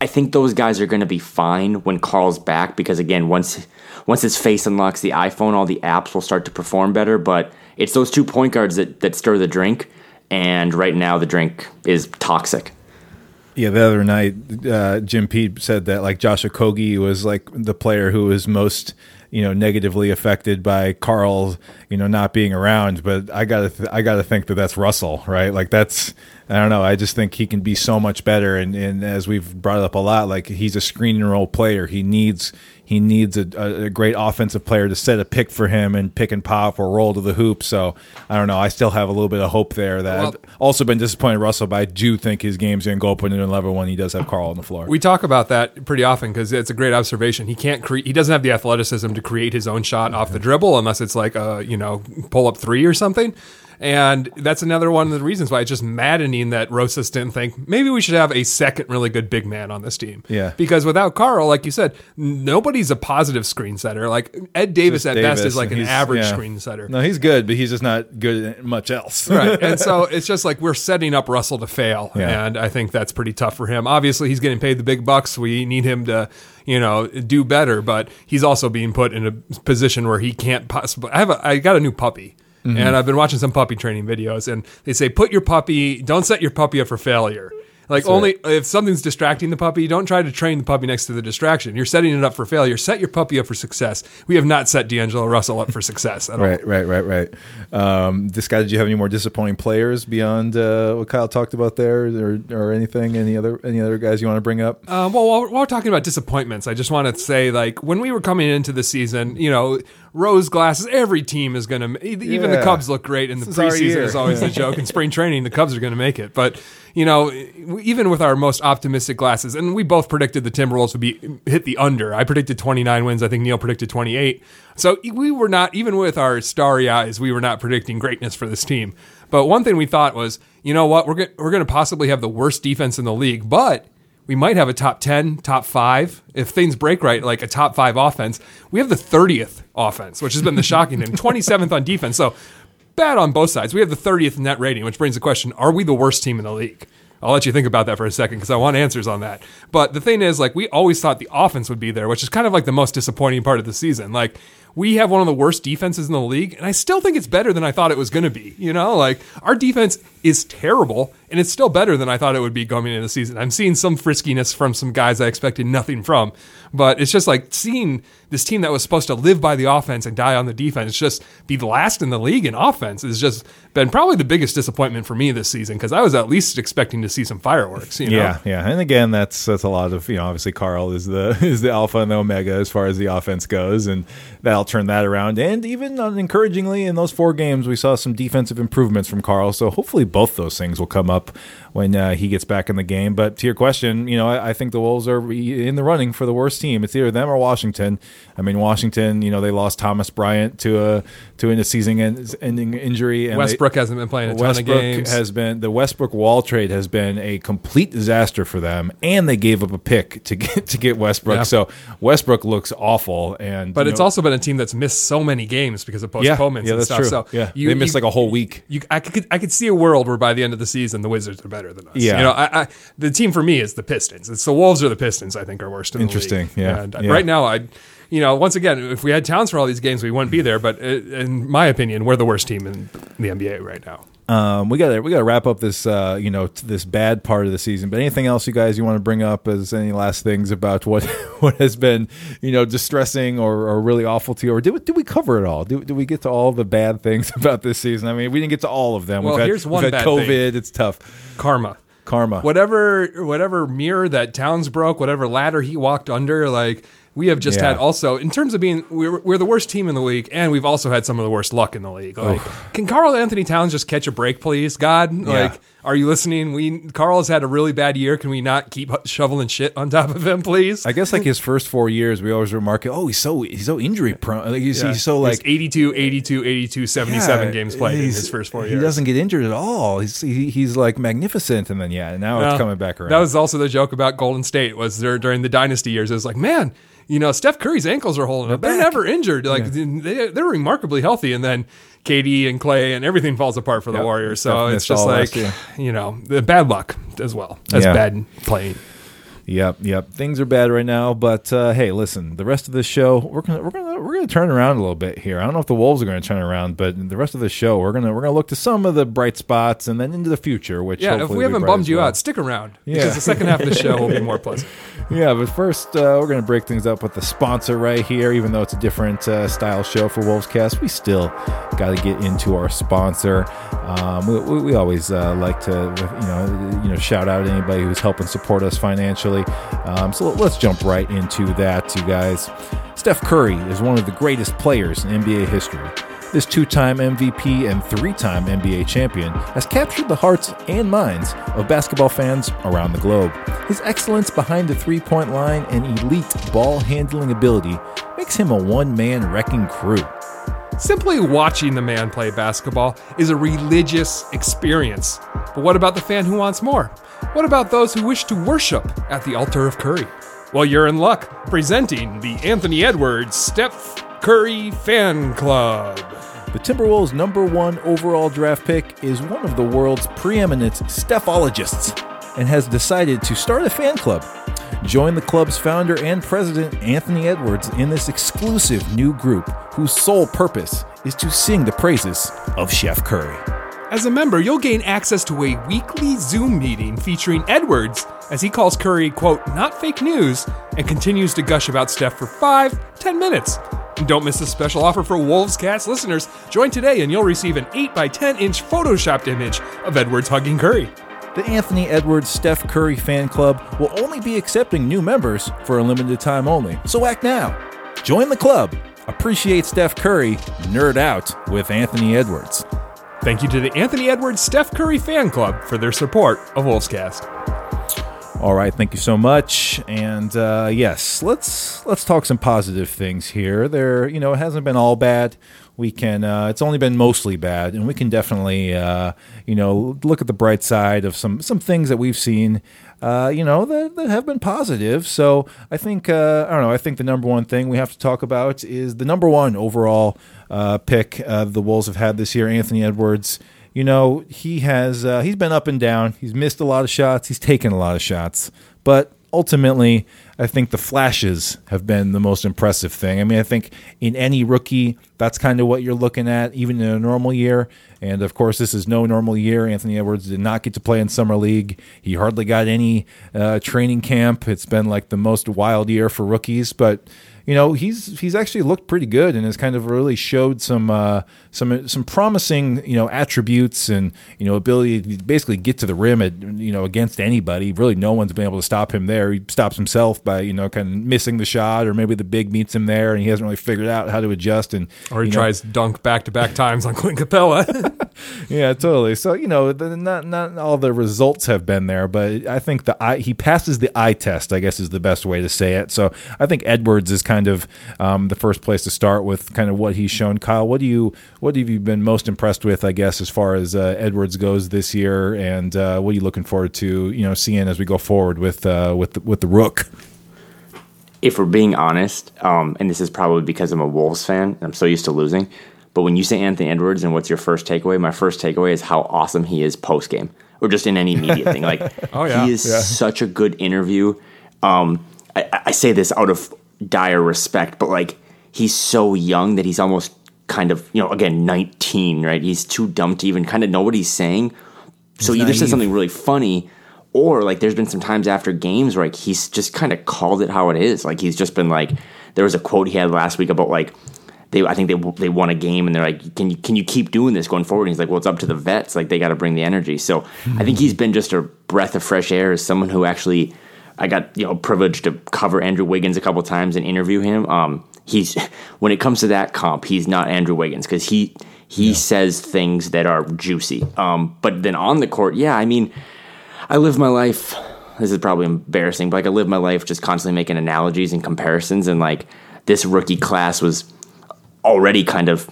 I think those guys are going to be fine when Karl's back because again, once once his face unlocks the iPhone, all the apps will start to perform better. But it's those two point guards that that stir the drink, and right now the drink is toxic. Yeah, the other night, uh, Jim Pete said that like Josh Okogie was like the player who was most you know negatively affected by Karl you know not being around. But I gotta th- I gotta think that that's Russell, right? Like that's I don't know. I just think he can be so much better. And, and as we've brought up a lot, like he's a screen and roll player. He needs he needs a, a, great offensive player to set a pick for him and pick and pop or roll to the hoop. So I don't know. I still have a little bit of hope there. That well, I've also been disappointed Russell, but I do think his game's going to go up into level when he does have Karl on the floor. We talk about that pretty often because it's a great observation. He can't create. He doesn't have the athleticism to create his own shot off the dribble unless it's like a you know pull up three or something. And that's another one of the reasons why it's just maddening that Rosas didn't think maybe we should have a second really good big man on this team. Yeah. Because without Karl, like you said, nobody's a positive screen setter. Like Ed Davis at Davis, best is like an average yeah. screen setter. No, he's good, but he's just not good at much else. right. *laughs* And so it's just like we're setting up Russell to fail. Yeah. And I think that's pretty tough for him. Obviously, he's getting paid the big bucks. We need him to you know, do better. But he's also being put in a position where he can't possibly. I have a, I got a new puppy, Mm-hmm. And I've been watching some puppy training videos, and they say put your puppy, don't set your puppy up for failure. Like That's only if something's distracting the puppy, don't try to train the puppy next to the distraction. You're setting it up for failure. Set your puppy up for success. We have not set D'Angelo Russell up for success at right, all. Right, right, right, right. Um, this guy, did you have any more disappointing players beyond uh, what Kyle talked about there, or, or anything? Any other any other guys you want to bring up? Uh, well, while, while we're talking about disappointments, I just want to say, like when we were coming into the season, you know, rose glasses. Every team is going to, even yeah. the Cubs look great in the preseason. Is always the *laughs* joke. In spring training, the Cubs are going to make it, but you know, even with our most optimistic glasses, and we both predicted the Timberwolves would be hit the under. I predicted 29 wins. I think Neil predicted 28. So we were not, even with our starry eyes, we were not predicting greatness for this team. But one thing we thought was, you know what, we're go- we're going to possibly have the worst defense in the league, but we might have a top 10, top five. If things break right, like a top five offense, we have the 30th offense, which has been the shocking thing, *laughs* 27th on defense. So bad on both sides. We have the 30th net rating, which brings the question are we the worst team in the league? I'll let you think about that for a second because I want answers on that. But the thing is, like, we always thought the offense would be there, which is kind of like the most disappointing part of the season. Like, we have one of the worst defenses in the league, and I still think it's better than I thought it was going to be. You know, like, our defense is terrible, and it's still better than I thought it would be going into the season. I'm seeing some friskiness from some guys I expected nothing from, but it's just like seeing this team that was supposed to live by the offense and die on the defense just be the last in the league in offense has just been probably the biggest disappointment for me this season because I was at least expecting to see some fireworks. You know? Yeah, yeah, and again, that's that's a lot of you know. Obviously, Karl is the *laughs* is the alpha and the omega as far as the offense goes, and that'll turn that around. And even uh, encouragingly, in those four games, we saw some defensive improvements from Karl. So hopefully, both those things will come up up when uh, he gets back in the game. But to your question, you know, I, I, think the Wolves are in the running for the worst team. It's either them or Washington. I mean, Washington, you know, they lost Thomas Bryant to a to a season-ending injury. And Westbrook they, hasn't been playing a ton of games. Has been the Westbrook Wall trade has been a complete disaster for them, and they gave up a pick to get to get Westbrook. Yeah. So Westbrook looks awful, and but it's know, also been a team that's missed so many games because of postponements yeah, yeah, and stuff. True. So yeah, you, they missed you, like a whole week. You, I could I could see a world where by the end of the season the Wizards are better than us. Yeah, you know, I, I, the team for me is the Pistons. It's the Wolves or the Pistons. I think are worst. In Interesting. Yeah. And yeah. right now, I, you know, once again, if we had Towns for all these games, we wouldn't be there. But uh, in my opinion, we're the worst team in the NBA right now. Um, we got we got to wrap up this uh, you know this bad part of the season. But anything else you guys you want to bring up as any last things about what *laughs* what has been you know distressing or, or really awful to you? Or did we, did we cover it all? Did, did we get to all the bad things *laughs* about this season? I mean, we didn't get to all of them. Well, we've here's had, one we've had COVID. Thing. It's tough. Karma karma. Whatever whatever mirror that Towns broke, whatever ladder he walked under, like we have just Yeah. had also in terms of being we're, we're the worst team in the league, and we've also had some of the worst luck in the league. Like, can Karl Anthony Towns just catch a break, please? God, like are you listening? We Karl has had a really bad year. Can we not keep shoveling shit on top of him, please? I guess like his first four years, we always remark, oh, he's so he's so injury prone. Like, he's, Yeah. he's so like 82, 82, 82, 77 Yeah, games played in his first four He doesn't get injured at all. He's he, he's like magnificent, and then yeah, now Well, it's coming back around. That was also the joke about Golden State was there during the dynasty years. It was like, man, you know, Steph Curry's ankles are holding up. They're never injured. Like they, they're remarkably healthy. And then KD and Clay and everything falls apart for the Yep. Warriors. So it's just like, you know, the bad luck as well as Yeah. bad playing. Yep, yep. Things are bad right now, but uh, hey, listen. The rest of the show, we're gonna we're gonna we're gonna turn around a little bit here. I don't know if the Wolves are gonna turn around, but the rest of the show, we're gonna we're gonna look to some of the bright spots and then into the future. Which Yeah, if we haven't bummed you well. out, stick around Yeah. because the second half of the show will be *laughs* more pleasant. Yeah, but first, uh, we're going to break things up with the sponsor right here. Even though it's a different uh, style show for Wolvescast, we still got to get into our sponsor. Um, we, we, we always uh, like to, you know, you know, shout out anybody who's helping support us financially. Um, so let's jump right into that, you guys. Steph Curry is one of the greatest players in NBA history. This two time MVP and three time NBA champion has captured the hearts and minds of basketball fans around the globe. His excellence behind the three point line and elite ball handling ability makes him a one man wrecking crew. Simply watching the man play basketball is a religious experience. But what about the fan who wants more? What about those who wish to worship at the altar of Curry? Well, you're in luck, presenting the Anthony Edwards Steph Curry Fan Club. The Timberwolves' number one overall draft pick is one of the world's preeminent Stephologists and has decided to start a fan club. Join the club's founder and president, Anthony Edwards, in this exclusive new group whose sole purpose is to sing the praises of Chef Curry. As a member, you'll gain access to a weekly Zoom meeting featuring Edwards as he calls Curry, quote, not fake news, and continues to gush about Steph for five, ten minutes. And don't miss this special offer for Wolves Cast listeners. Join today and you'll receive an 8 by 10 inch photoshopped image of Edwards hugging Curry. The Anthony Edwards Steph Curry fan club will only be accepting new members for a limited time only. So act now. Join the club. Appreciate Steph Curry. Nerd out with Anthony Edwards. Thank you to the Anthony Edwards Steph Curry Fan Club for their support of Wolvescast. All right, thank you so much. And uh, yes, let's let's talk some positive things here. There, you know, it hasn't been all bad. We can. Uh, it's only been mostly bad, and we can definitely, uh, you know, look at the bright side of some some things that we've seen. Uh, you know that, that have been positive. So I think uh, I don't know. I think the number one thing we have to talk about is the number one overall uh, pick uh, the Wolves have had this year, Anthony Edwards you know he has he's been up and down he's missed a lot of shots he's taken a lot of shots but ultimately i think the flashes have been the most impressive thing. I mean i think in any rookie that's kind of what you're looking at even in a normal year. And of course this is no normal year. Anthony edwards did not get to play in summer league. He hardly got any uh, training camp. It's been like the most wild year for rookies. But you know he's he's actually looked pretty good and has kind of really showed some uh, some some promising you know attributes and you know ability to basically get to the rim at you know against anybody. Really, no one's been able to stop him there. He stops himself by you know kind of missing the shot, or maybe the big meets him there and he hasn't really figured out how to adjust. And Or he you know, tries dunk back to back times on Clint Capela. *laughs* *laughs* yeah, totally. So you know, the, not not all the results have been there, but I think the eye he passes the eye test. I guess is the best way to say it. So I think Edwards is kind of um, the first place to start with, kind of what he's shown. Kyle, what do you what have you been most impressed with? I guess as far as uh, Edwards goes this year, and uh, what are you looking forward to? You know, seeing as we go forward with uh, with the, with the Rook. if we're being honest, um, and this is probably because I'm a Wolves fan, and I'm so used to losing. But when you say Anthony Edwards and what's your first takeaway, my first takeaway is how awesome he is post game or just in any media thing. Like, *laughs* Oh, yeah. he is Yeah. such a good interview. Um, I, I say this out of dire respect, but like, he's so young that he's almost kind of, you know, again, 19, right? He's too dumb to even kind of know what he's saying. So He's either says something really funny, or like there's been some times after games where like he's just kind of called it how it is. Like he's just been like, there was a quote he had last week about like they I think they they won a game and they're like, can you can you keep doing this going forward? And he's like, well, it's up to the vets. Like they got to bring the energy. So I think he's been just a breath of fresh air as someone who actually. I got you know privileged to cover Andrew Wiggins a couple times and interview him. Um, he's when it comes to that comp, he's not Andrew Wiggins because he He says things that are juicy. Um, but then on the court, yeah, I mean, I live my life. This is probably embarrassing, but like I live my life just constantly making analogies and comparisons, and like this rookie class was already kind of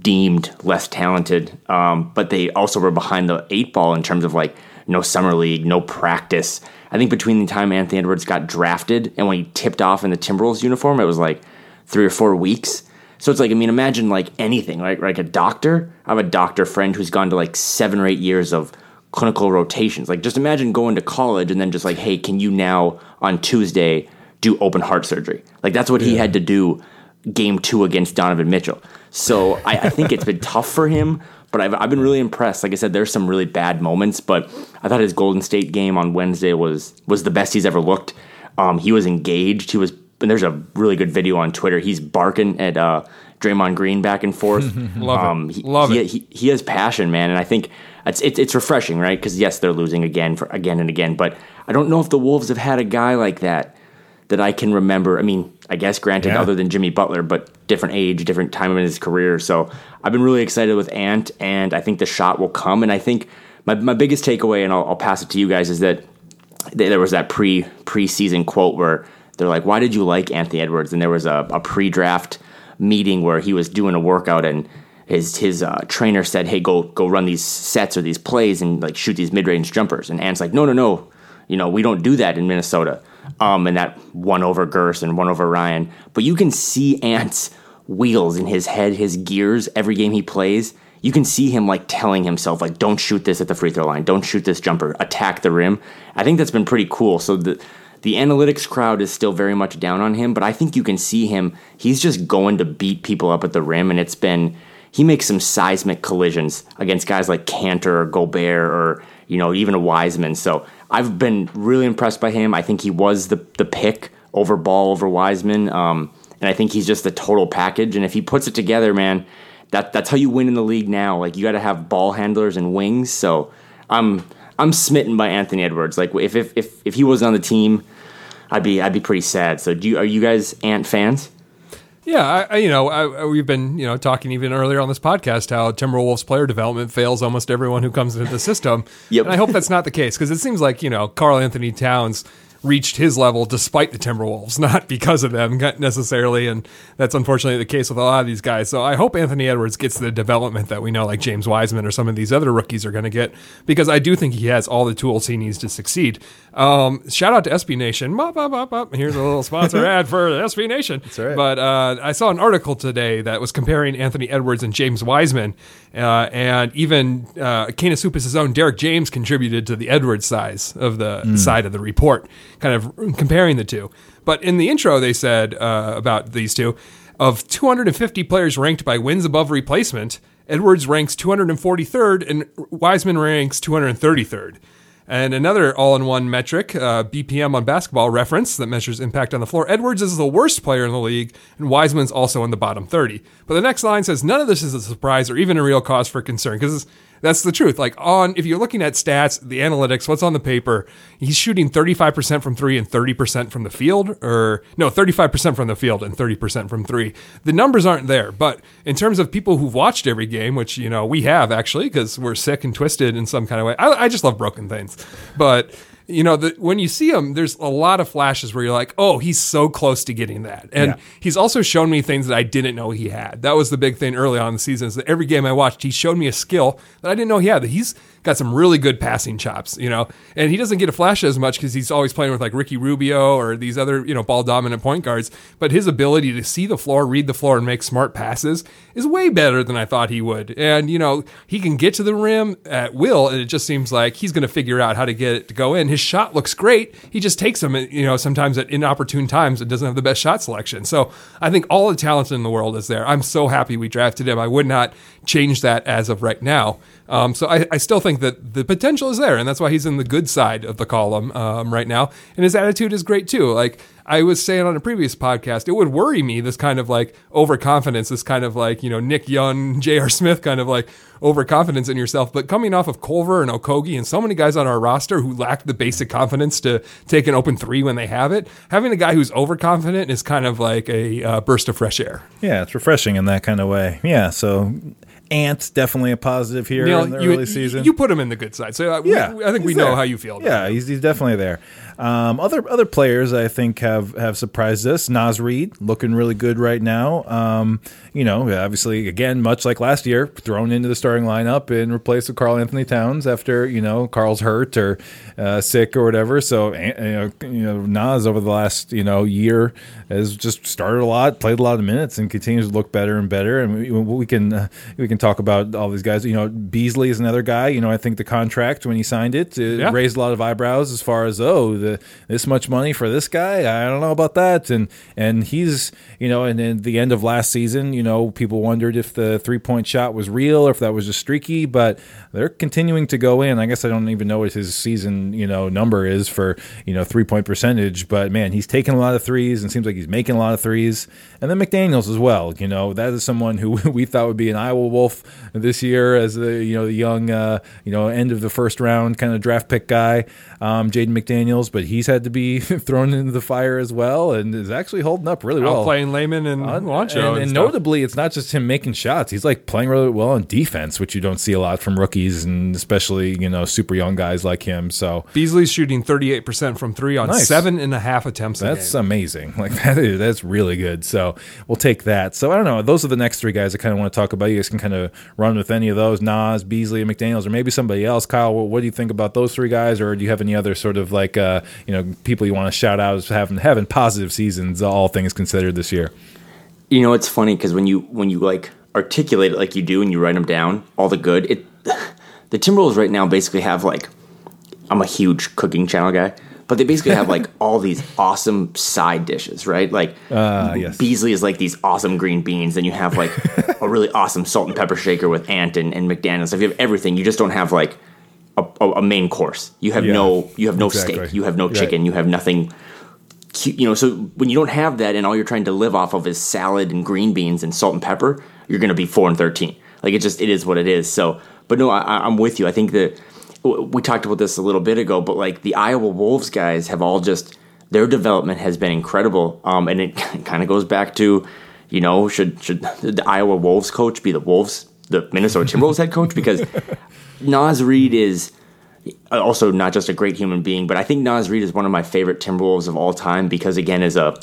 deemed less talented, um, but they also were behind the eight ball in terms of like no summer league, no practice. I think between the time Anthony Edwards got drafted and when he tipped off in the Timberwolves uniform, it was like three or four weeks. So it's like, I mean, imagine like anything, right? Like a doctor. I have a doctor friend who's gone to like seven or eight years of clinical rotations. Like, just imagine going to college and then just like, hey, can you now on Tuesday do open heart surgery? Like, that's what he had to do game two against Donovan Mitchell. So I, I think it's been tough for him, but I've, I've been really impressed. Like I said, there's some really bad moments, but I thought his Golden State game on Wednesday was was the best he's ever looked. Um, he was engaged. He was, and there's a really good video on Twitter. He's barking at uh, Draymond Green back and forth. *laughs* Love um, it. He, Love he, it. He, he has passion, man, and I think it's it's, it's refreshing, right? Because yes, they're losing again for again and again, but I don't know if the Wolves have had a guy like that that I can remember. I mean, I guess granted, Yeah. other than Jimmy Butler, but different age, different time in his career. So I've been really excited with Ant, and I think the shot will come. And I think my, my biggest takeaway, and I'll, I'll pass it to you guys, is that there was that pre preseason quote where they're like, "Why did you like Anthony Edwards?" And there was a, a pre draft meeting where he was doing a workout and. His his uh, trainer said, "Hey, go go run these sets or these plays and like shoot these mid range jumpers." And Ant's like, "No, no, no, you know we don't do that in Minnesota." Um, and that one over Gers and one over Ryan, but you can see Ant's wheels in his head, his gears every game he plays. You can see him like telling himself like, "Don't shoot this at the free throw line. Don't shoot this jumper. Attack the rim." I think that's been pretty cool. So the the analytics crowd is still very much down on him, but I think you can see him. He's just going to beat people up at the rim, and it's been he makes some seismic collisions against guys like Kanter or Gobert or you know even a Wiseman. So I've been really impressed by him. I think he was the the pick over Ball over Wiseman, um, and I think he's just the total package. And if he puts it together, man, that that's how you win in the league now. Like you got to have ball handlers and wings. So I'm I'm smitten by Anthony Edwards. Like if if if, if he wasn't on the team. I'd be I'd be pretty sad. So do you, are you guys Ant fans? Yeah, I, I, you know, I, we've been, you know, talking even earlier on this podcast how Timberwolves player development fails almost everyone who comes into the system. *laughs* Yep. And I hope that's not the case because it seems like, you know, Karl Anthony Towns reached his level despite the Timberwolves, *laughs* not because of them necessarily. And that's unfortunately the case with a lot of these guys. So I hope Anthony Edwards gets the development that we know, like James Wiseman or some of these other rookies are going to get, because I do think he has all the tools he needs to succeed. Um, shout out to SB Nation. Bop, bop, bop. Here's a little sponsor *laughs* ad for SB Nation. That's right. But uh, I saw an article today that was comparing Anthony Edwards and James Wiseman, uh, and even uh, Canis Hoopus' own Derek James contributed to the Edwards size of the side of the report, kind of comparing the two. But in the intro, they said uh, about these two of 250 players ranked by wins above replacement, Edwards ranks 243rd and Wiseman ranks 233rd. And another all in one metric, uh, BPM on basketball reference that measures impact on the floor. Edwards is the worst player in the league, and Wiseman's also in the bottom 30. But the next line says none of this is a surprise or even a real cause for concern because that's the truth. Like, on if you're looking at stats, the analytics, what's on the paper, he's shooting 35% from three and 30% from the field, or no, 35% from the field and 30% from three. The numbers aren't there. But in terms of people who've watched every game, which, you know, we have actually because we're sick and twisted in some kind of way, I, I just love broken things. But you know, the, when you see him, there's a lot of flashes where you're like, oh, he's so close to getting that. And Yeah. he's also shown me things that I didn't know he had. That was the big thing early on in the season is that every game I watched, he showed me a skill that I didn't know he had. That he's got some really good passing chops, you know, and he doesn't get a flash as much because he's always playing with like Ricky Rubio or these other, you know, ball dominant point guards. But his ability to see the floor, read the floor, and make smart passes is way better than I thought he would. And, you know, he can get to the rim at will, and it just seems like he's going to figure out how to get it to go in. His shot looks great. He just takes them, you know, sometimes at inopportune times and doesn't have the best shot selection. So I think all the talent in the world is there. I'm so happy we drafted him. I would not change that as of right now. Um, so I, I still think that the potential is there, and that's why he's in the good side of the column um, right now. And his attitude is great too. Like I was saying on a previous podcast, it would worry me this kind of like overconfidence, this kind of like you know Nick Young, *laughs* J.R. Smith kind of like overconfidence in yourself. But coming off of Culver and Okogie and so many guys on our roster who lack the basic confidence to take an open three when they have it, having a guy who's overconfident is kind of like a uh, burst of fresh air. Yeah, it's refreshing in that kind of way. Yeah, so Ant definitely a positive here Neil, in the you, early season. you put him in the good side. So uh, we- yeah, I think we he's know how you feel. Yeah, him. he's, he's definitely there. Um, other other players I think have have surprised us. Naz Reid looking really good right now. Um, you know, obviously again, much like last year, thrown into the starting lineup and replaced with Karl Anthony Towns after you know Karl's hurt or uh, sick or whatever. So you know, you know, Naz over the last you know year has just started a lot, played a lot of minutes, and continues to look better and better. And we, we can uh, we can talk about all these guys. You know, Beasley is another guy. You know, I think the contract when he signed it, it Yeah. raised a lot of eyebrows as far as oh the this much money for this guy. I don't know about that. And and he's you know, and at the end of last season, you know, people wondered if the three point shot was real or if that was just streaky, but they're continuing to go in. I guess I don't even know what his season you know number is for you know three point percentage, but man, he's taking a lot of threes and seems like he's making a lot of threes. And then McDaniel's as well. You know, that is someone who *laughs* we thought would be an Iowa Wolf this year as the you know the young uh, you know end of the first round kind of draft pick guy, um, Jaden McDaniels, but he's had to be *laughs* thrown into the fire as well and is actually holding up really well. Outplaying Layman and Uh, Juancho. and, and and notably, it's not just him making shots. He's like playing really well on defense, which you don't see a lot from rookies, and especially you know super young guys like him. So Beasley's shooting 38% from three on Nice. seven and a half attempts a that's amazing. *laughs* Like that is that's really good. So we'll take that. So I don't know. Those are the next three guys I kind of want to talk about. You guys can kind of run with any of those: Naz, Beasley, and McDaniel's, or maybe somebody else. Kyle, what, what do you think about those three guys? Or do you have any other sort of like uh, you know people you want to shout out as having having positive seasons, all things considered this year? You know, it's funny because when you when you like articulate it like you do and you write them down, all the good. It *sighs* the Timberwolves right now basically have like I'm a huge cooking channel guy, but they basically have like *laughs* all these awesome side dishes, right? Like Ah, yes. Beasley is like these awesome green beans, then you have like *laughs* a really awesome salt and pepper shaker with Ant and, and McDaniel's. If you have everything, you just don't have like a, a, main course. You have Yeah, no you have no exactly. steak, you have no Right. chicken, you have nothing you know, so when you don't have that and all you're trying to live off of is salad and green beans and salt and pepper, you're going to be four and thirteen. Like it just it is what it is. So, but no, I, I- I'm with you. I think that we talked about this a little bit ago, but like the Iowa Wolves guys have all just their development has been incredible. Um, and it *laughs* kind of goes back to, you know, should should *laughs* the Iowa Wolves coach be the Wolves, the Minnesota Timberwolves head coach? Because Naz Reid is also not just a great human being, but I think Naz Reid is one of my favorite Timberwolves of all time because again, as a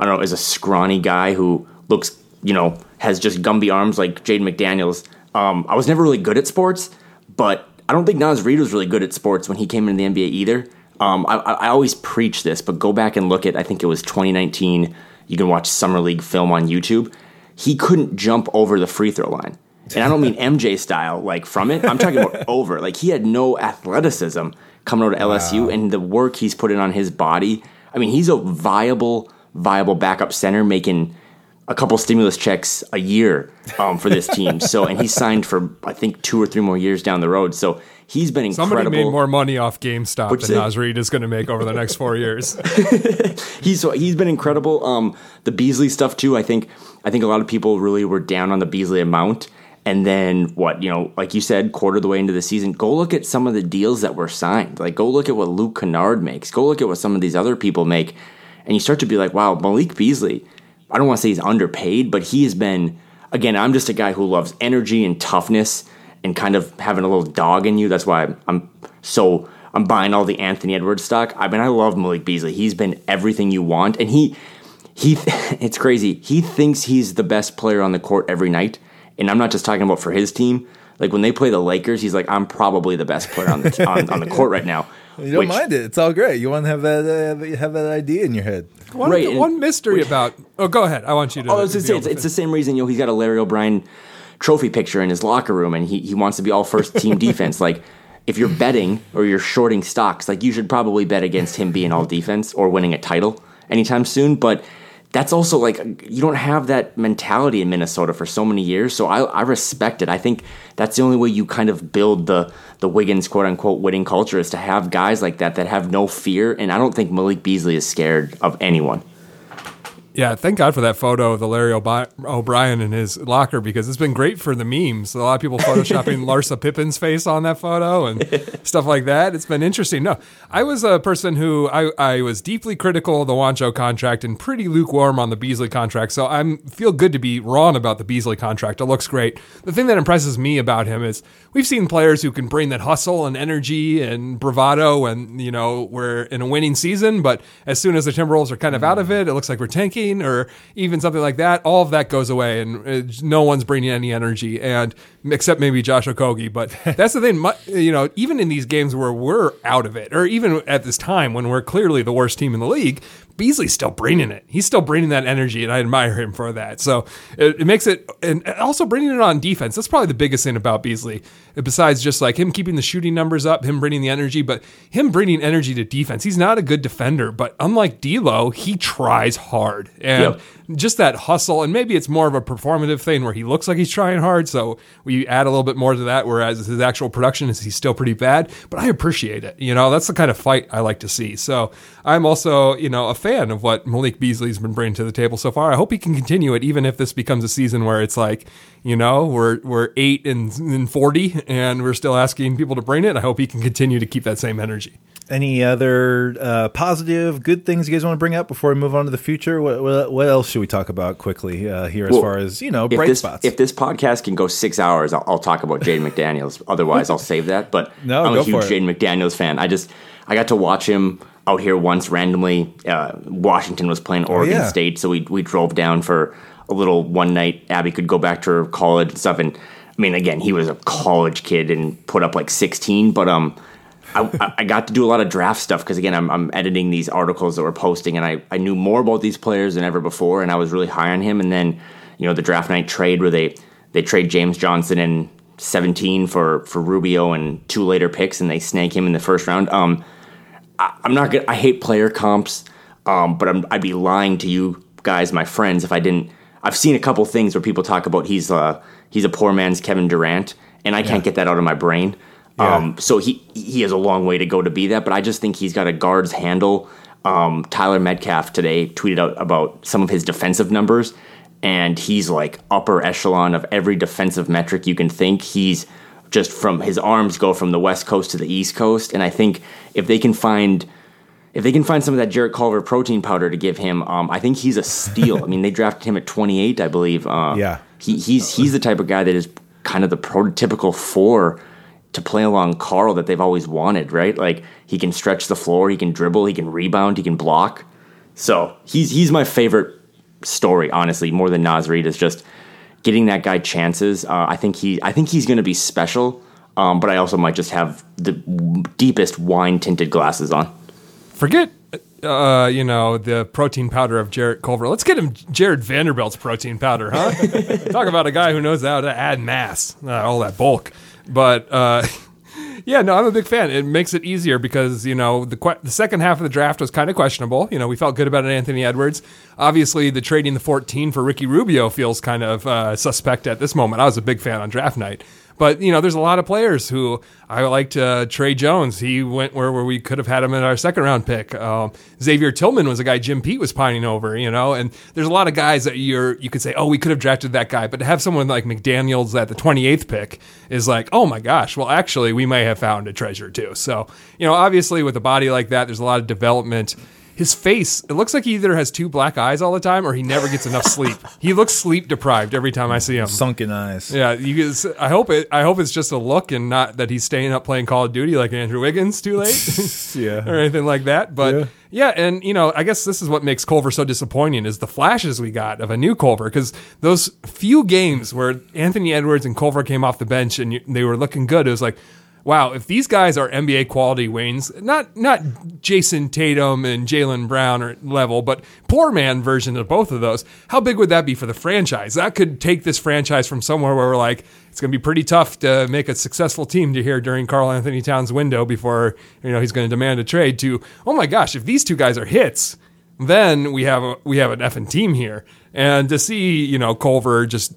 I don't know, as a scrawny guy who looks, you know, has just Gumby arms like Jaden McDaniels. Um, I was never really good at sports, but I don't think Naz Reid was really good at sports when he came into the NBA either. Um, I I always preach this, but go back and look at I think it was 2019. You can watch summer league film on YouTube. He couldn't jump over the free throw line. And I don't mean MJ style, like from it. I'm talking about *laughs* over. Like he had no athleticism coming out of LSU, and the work he's put in on his body. I mean, he's a viable, viable backup center making a couple stimulus checks a year um, for this team. *laughs* So, and he's signed for I think two or three more years down the road. So he's been incredible. Somebody made more money off GameStop What'd than say? Naz Reid is going to make over the next four years. *laughs* he's he's been incredible. Um, the Beasley stuff too. I think I think a lot of people really were down on the Beasley amount, and then what you know, like you said, quarter of the way into the season, go look at some of the deals that were signed. Like go look at what Luke Kennard makes. Go look at what some of these other people make, and you start to be like, wow, Malik Beasley. I don't want to say he's underpaid, but he has been. Again, I'm just a guy who loves energy and toughness and kind of having a little dog in you. That's why I'm, so I'm buying all the Anthony Edwards stock. I mean, I love Malik Beasley. He's been everything you want, and he he *laughs* it's crazy. He thinks he's the best player on the court every night, and I'm not just talking about for his team. Like when they play the Lakers, he's like, I'm probably the best player on the on, on the court right now. *laughs* You don't Which- mind it. It's all great. You want to have that uh, have that idea in your head. One, Right, and- one mystery about. Oh, go ahead. I want you to. Oh, I was to gonna be say, able it's, it's the same reason, you know, he's got a Larry O'Brien trophy picture in his locker room and he, he wants to be all first team *laughs* defense. Like, if you're betting or you're shorting stocks, like, you should probably bet against him being all defense or winning a title anytime soon. But that's also like, you don't have that mentality in Minnesota for so many years. So I, I respect it. I think that's the only way you kind of build the, the Wiggins quote unquote winning culture is to have guys like that that have no fear. And I don't think Malik Beasley is scared of anyone. Yeah, thank God for that photo of the Larry O'Brien in his locker because it's been great for the memes. A lot of people photoshopping *laughs* Larsa Pippen's face on that photo and *laughs* stuff like that. It's been interesting. No, I was a person who I, I was deeply critical of the Juancho contract and pretty lukewarm on the Beasley contract. So I feel good to be wrong about the Beasley contract. It looks great. The thing that impresses me about him is we've seen players who can bring that hustle and energy and bravado and, you know, we're in a winning season, but as soon as the Timberwolves are kind of out of mm. it, it looks like we're tanking or even something like that, all of that goes away and uh, no one's bringing any energy and except maybe Josh Okogie. But *laughs* that's the thing, you know, even in these games where we're out of it or even at this time when we're clearly the worst team in the league, Beasley's still bringing it. He's still bringing that energy, and I admire him for that. So it, it, makes it, and also bringing it on defense. That's probably the biggest thing about Beasley, besides just like him keeping the shooting numbers up, him bringing the energy, but him bringing energy to defense. He's not a good defender, but unlike D'Lo, he tries hard, and yep just that hustle, and maybe it's more of a performative thing where he looks like he's trying hard. So we add a little bit more to that, whereas his actual production is he's still pretty bad. But I appreciate it. You know, that's the kind of fight I like to see. So I'm also, you know, a fan of what Malik Beasley's been bringing to the table so far. I hope he can continue it, even if this becomes a season where it's like, you know, we're we're eight and, and forty, and we're still asking people to bring it. I hope he can continue to keep that same energy. Any other uh, positive, good things you guys want to bring up before we move on to the future? What, what, what else should we talk about quickly uh, here, as well, far as you know, bright this, spots? If this podcast can go six hours, I'll, I'll talk about Jaden McDaniels. *laughs* Otherwise, I'll save that. But no, I'm a huge Jaden McDaniels fan. I just I got to watch him out here once randomly. Uh, Washington was playing oh, Oregon oh, yeah. State, so we we drove down for a little one night. Abby could go back to her college and stuff, and I mean, again, he was a college kid and put up like 16, but um I, I, got to do a lot of draft stuff because again I'm, I'm editing these articles that we're posting and I, I knew more about these players than ever before and I was really high on him. And then you know the draft night trade where they they trade James Johnson in 17 for for Rubio and two later picks and they snag him in the first round. Um I, am not good I hate player comps um but I'm, I'd be lying to you guys my friends if I didn't I've seen a couple things where people talk about he's uh he's a poor man's Kevin Durant and I can't get that out of my brain yeah. Um, so he he has a long way to go to be that, but I just think he's got a guard's handle. Um, Tyler Metcalf today tweeted out about some of his defensive numbers, and he's like upper echelon of every defensive metric you can think. He's just from his arms go from the west coast to the east coast, and I think if they can find if they can find some of that Jarrett Culver protein powder to give him, um, I think he's a steal. I mean, they drafted him at 28, I believe. Uh, yeah, he, he's he's the type of guy that is kind of the prototypical four to play along Karl that they've always wanted, right? Like he can stretch the floor, he can dribble, he can rebound, he can block. So he's he's my favorite story, honestly, more than Naz Reid is just getting that guy chances. Uh, I think he I think he's going to be special, um, but I also might just have the deepest wine tinted glasses on. Forget. Uh, you know the protein powder of Jarrett Culver. Let's get him Jarred Vanderbilt's protein powder, huh? *laughs* Talk about a guy who knows how to add mass, uh, all that bulk. But uh, *laughs* yeah, no, I'm a big fan. It makes it easier because you know the que- the second half of the draft was kind of questionable. You know, we felt good about Anthony Edwards. Obviously, the trading the 14 for Ricky Rubio feels kind of uh, suspect at this moment. I was a big fan on draft night. But you know, there's a lot of players who I liked. Uh, Tre Jones, he went where, where we could have had him in our second round pick. Um, Xavier Tillman was a guy Jim Pete was pining over. You know, and there's a lot of guys that you're you could say, oh, we could have drafted that guy, but to have someone like McDaniel's at the 28th pick is like, oh my gosh. Well, actually, we may have found a treasure too. So you know, obviously with a body like that, there's a lot of development his face, it looks like he either has two black eyes all the time or he never gets enough sleep. *laughs* He looks sleep deprived every time I see him. Sunken eyes. Yeah, you I hope it. I hope it's just a look and not that he's staying up playing Call of Duty like Andrew Wiggins too late. *laughs* yeah, *laughs* or anything like that. But yeah. yeah. and you know, I guess this is what makes Culver so disappointing is the flashes we got of a new Culver because those few games where Anthony Edwards and Culver came off the bench and they were looking good, it was like wow, if these guys are NBA quality wings, not not Jayson Tatum and Jaylen Brown or level, but poor man version of both of those, how big would that be for the franchise? That could take this franchise from somewhere where we're like, it's going to be pretty tough to make a successful team to here during Karl-Anthony Towns' window before you know he's going to demand a trade. To oh my gosh, if these two guys are hits, then we have a, we have an effing team here. And to see you know Culver just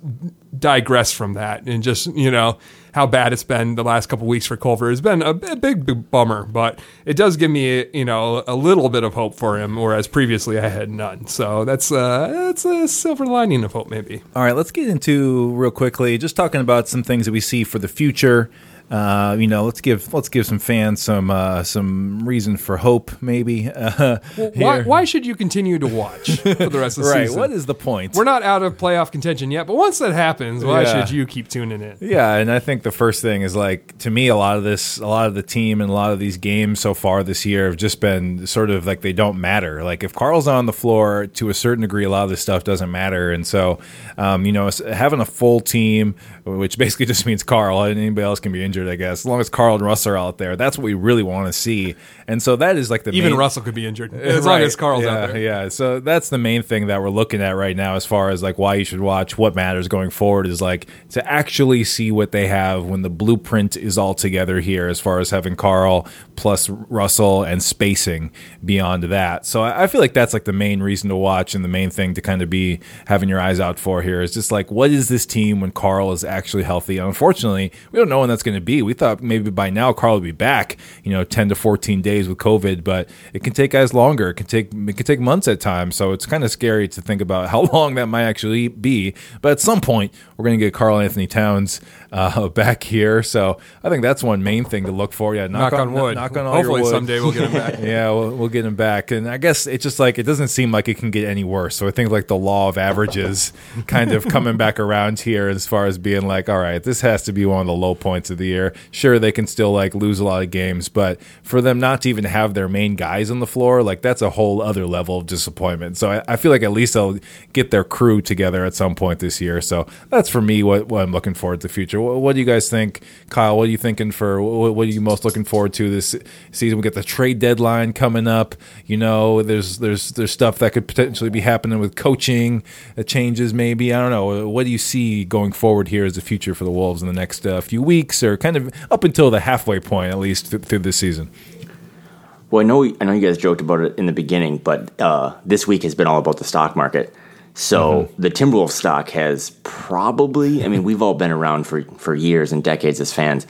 digress from that and just you know how bad it's been the last couple weeks for Culver has been a, a big, big bummer. But it does give me, you know, a little bit of hope for him, whereas previously I had none. So that's uh, that's a silver lining of hope, maybe. All right, let's get into real quickly, just talking about some things that we see for the future. Uh, you know, let's give let's give some fans some uh, some reason for hope, maybe. *laughs* Uh, well, why, why should you continue to watch for the rest of the season? *laughs* right, season? What is the point? We're not out of playoff contention yet, but once that happens, why yeah. should you keep tuning in? Yeah, and I think the first thing is like to me, a lot of this, a lot of the team, and a lot of these games so far this year have just been sort of like they don't matter. Like if Karl's on the floor, to a certain degree, a lot of this stuff doesn't matter, and so um, you know, having a full team, which basically *laughs* just means Karl and anybody else can be injured, I guess. As long as Karl and Russ are out there, that's what we really want to see. And so that is like the even main, Russell could be injured *laughs* as right, long as Karl's yeah, out there. Yeah, so that's the main thing that we're looking at right now, as far as like why you should watch. What matters going forward is like to actually see what they have when the blueprint is all together here, as far as having Karl plus Russell and spacing beyond that. So I, feel like that's like the main reason to watch and the main thing to kind of be having your eyes out for here is just like what is this team when Karl is actually healthy? And unfortunately, we don't know when that's going to be. We thought maybe by now Karl would be back, you know, 10 to 14 days with COVID, but it can take guys longer. It can take it can take months at times. So it's kind of scary to think about *laughs* how long that might actually be. But at some point, we're going to get Karl Anthony Towns uh, *laughs* back here. So I think that's one main thing to look for. Yeah, knock, knock on, on, wood. Knock on all Hopefully your wood. someday we'll get him back. *laughs* yeah, we'll, we'll get him back. And I guess it's just like it doesn't seem like it can get any worse. So I think like the law of averages *laughs* kind of coming back around here as far as being like, all right, this has to be one of the low points of the year. Sure, they can still like lose a lot of games, but for them not to even have their main guys on the floor, like that's a whole other level of disappointment. So I, I feel like at least they'll get their crew together at some point this year. So that's for me what, what I'm looking forward to the future. What, what do you guys think, Kyle? What are you thinking for what, what, are you most looking forward to this season? We get the trade deadline coming up. You know, there's there's there's stuff that could potentially be happening with coaching uh, changes. Maybe I don't know. What do you see going forward here as the future for the Wolves in the next uh, few weeks, or kind of up until the halfway point, at least th- through this season? Well, I know I know you guys joked about it in the beginning, but uh, this week has been all about the stock market. So mm-hmm. the Timberwolves stock has probably, I mean, we've all been around for, for years and decades as fans.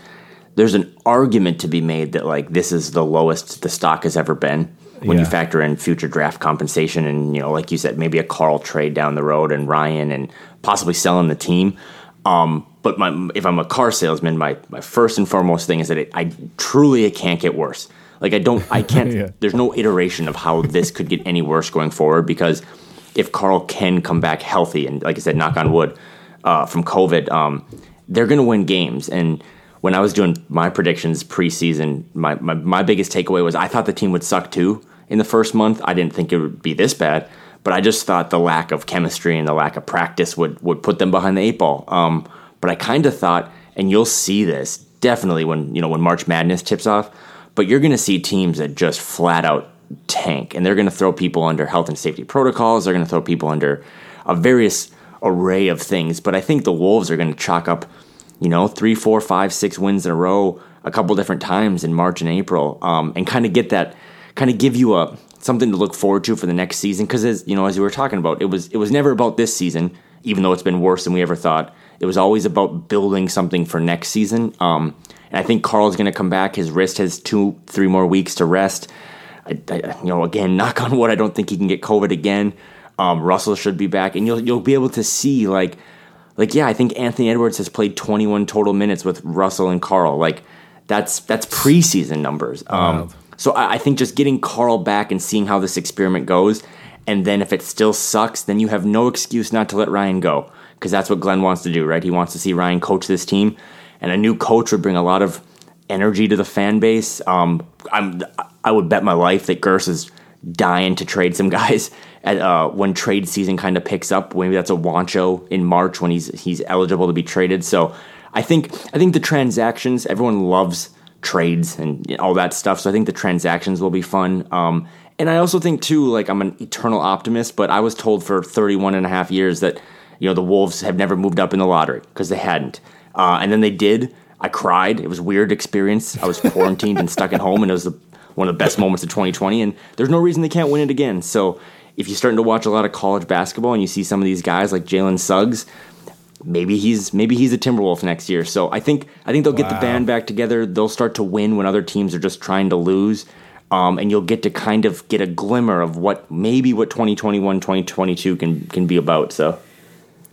There's an argument to be made that like this is the lowest the stock has ever been when yeah. you factor in future draft compensation and you know, like you said, maybe a Karl trade down the road and Ryan and possibly selling the team. Um, but my, if I'm a car salesman, my, my first and foremost thing is that it, I truly it can't get worse. Like I don't, I can't. *laughs* yeah. There's no iteration of how this could get any worse going forward because if Karl can come back healthy and, like I said, knock on wood, uh, from COVID, um, they're going to win games. And when I was doing my predictions preseason, my, my, my biggest takeaway was I thought the team would suck too in the first month. I didn't think it would be this bad, but I just thought the lack of chemistry and the lack of practice would, would put them behind the eight ball. Um, but I kind of thought, and you'll see this definitely when you know when March Madness tips off. But you're going to see teams that just flat out tank, and they're going to throw people under health and safety protocols. They're going to throw people under a various array of things. But I think the Wolves are going to chalk up, you know, three, four, five, six wins in a row a couple different times in March and April, um, and kind of get that, kind of give you a something to look forward to for the next season. Because as you know, as we were talking about, it was it was never about this season, even though it's been worse than we ever thought. It was always about building something for next season. Um, and I think Karl's going to come back. His wrist has two, three more weeks to rest. I, I, you know, again, knock on wood, I don't think he can get COVID again. Um, Russell should be back, and you'll you'll be able to see like, like yeah, I think Anthony Edwards has played 21 total minutes with Russell and Karl. Like that's that's preseason numbers. Um, so I, I think just getting Karl back and seeing how this experiment goes, and then if it still sucks, then you have no excuse not to let Ryan go because that's what Glen wants to do, right? He wants to see Ryan coach this team, and a new coach would bring a lot of energy to the fan base. Um, I'm I would bet my life that Gers is dying to trade some *laughs* guys at uh, when trade season kind of picks up. Maybe that's a Juancho in March when he's he's eligible to be traded. So I think I think the transactions everyone loves trades and all that stuff. So I think the transactions will be fun. Um, and I also think too, like I'm an eternal optimist, but I was told for 31 and a half years that you know the Wolves have never moved up in the lottery because they hadn't, uh, and then they did. I cried. It was weird experience. I was quarantined and stuck at home, and it was the one of the best moments of 2020, and there's no reason they can't win it again. So if you're starting to watch a lot of college basketball and you see some of these guys like Jalen Suggs, maybe he's maybe he's a Timberwolf next year. So I think I think they'll get the band back together. They'll start to win when other teams are just trying to lose. Um, and you'll get to kind of get a glimmer of what maybe what 2021 2022 can can be about. So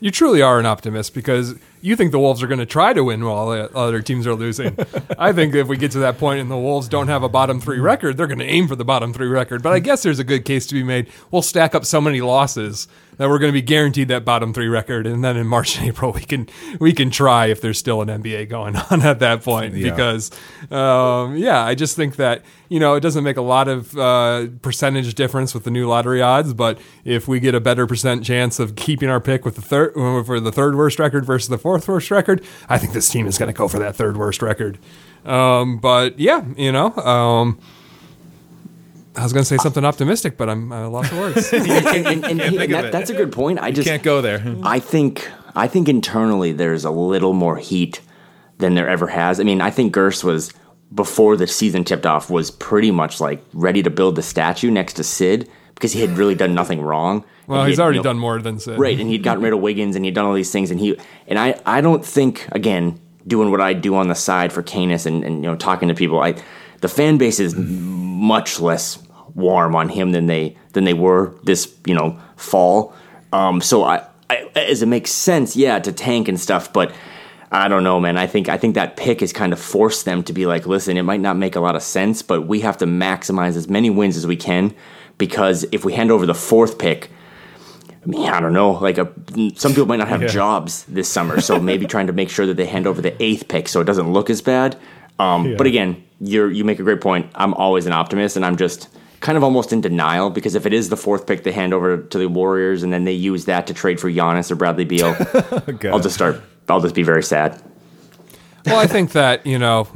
You truly are an optimist because you think the Wolves are going to try to win while the other teams are losing. *laughs* I think if we get to that point and the Wolves don't have a bottom three record, they're going to aim for the bottom three record. But I guess there's a good case to be made. We'll stack up so many losses that we're going to be guaranteed that bottom three record, and then in March and April we can we can try if there's still an NBA going *laughs* on at that point. Yeah. Because um, yeah, I just think that you know it doesn't make a lot of uh, percentage difference with the new lottery odds, but if we get a better percent chance of keeping our pick with the third for the third worst record versus the fourth worst record, I think this team is going to go for that third worst record. Um, but yeah, you know. Um, I was going to say something optimistic, but I'm I lost for words. *laughs* and, and, and, and think that, that's a good point. I just Can't go there. I think I think internally there's a little more heat than there ever has. I mean, I think Gerst was before the season tipped off was pretty much like ready to build the statue next to Sid because he had really done nothing wrong. well, he's had, already you know, done more than Sid. right, and he'd gotten rid of Wiggins and he'd done all these things, and he and I I don't think again doing what I do on the side for Canis and, and you know talking to people, I the fan base is much less warm on him than they than they were this you know fall. Um, so I, I as it makes sense, yeah, to tank and stuff, but. I don't know, man. I think I think that pick has kind of forced them to be like, listen, it might not make a lot of sense, but we have to maximize as many wins as we can because if we hand over the fourth pick, I mean, I don't know. Like, a, some people might not have *laughs* Yeah. jobs this summer, so maybe trying to make sure that they hand over the eighth pick so it doesn't look as bad. Um, Yeah. But again, you're you make a great point. I'm always an optimist, and I'm just kind of almost in denial because if it is the fourth pick they hand over to the Warriors and then they use that to trade for Giannis or Bradley Beal, *laughs* oh, I'll just start. I'll just be very sad. Well, I think that, you know,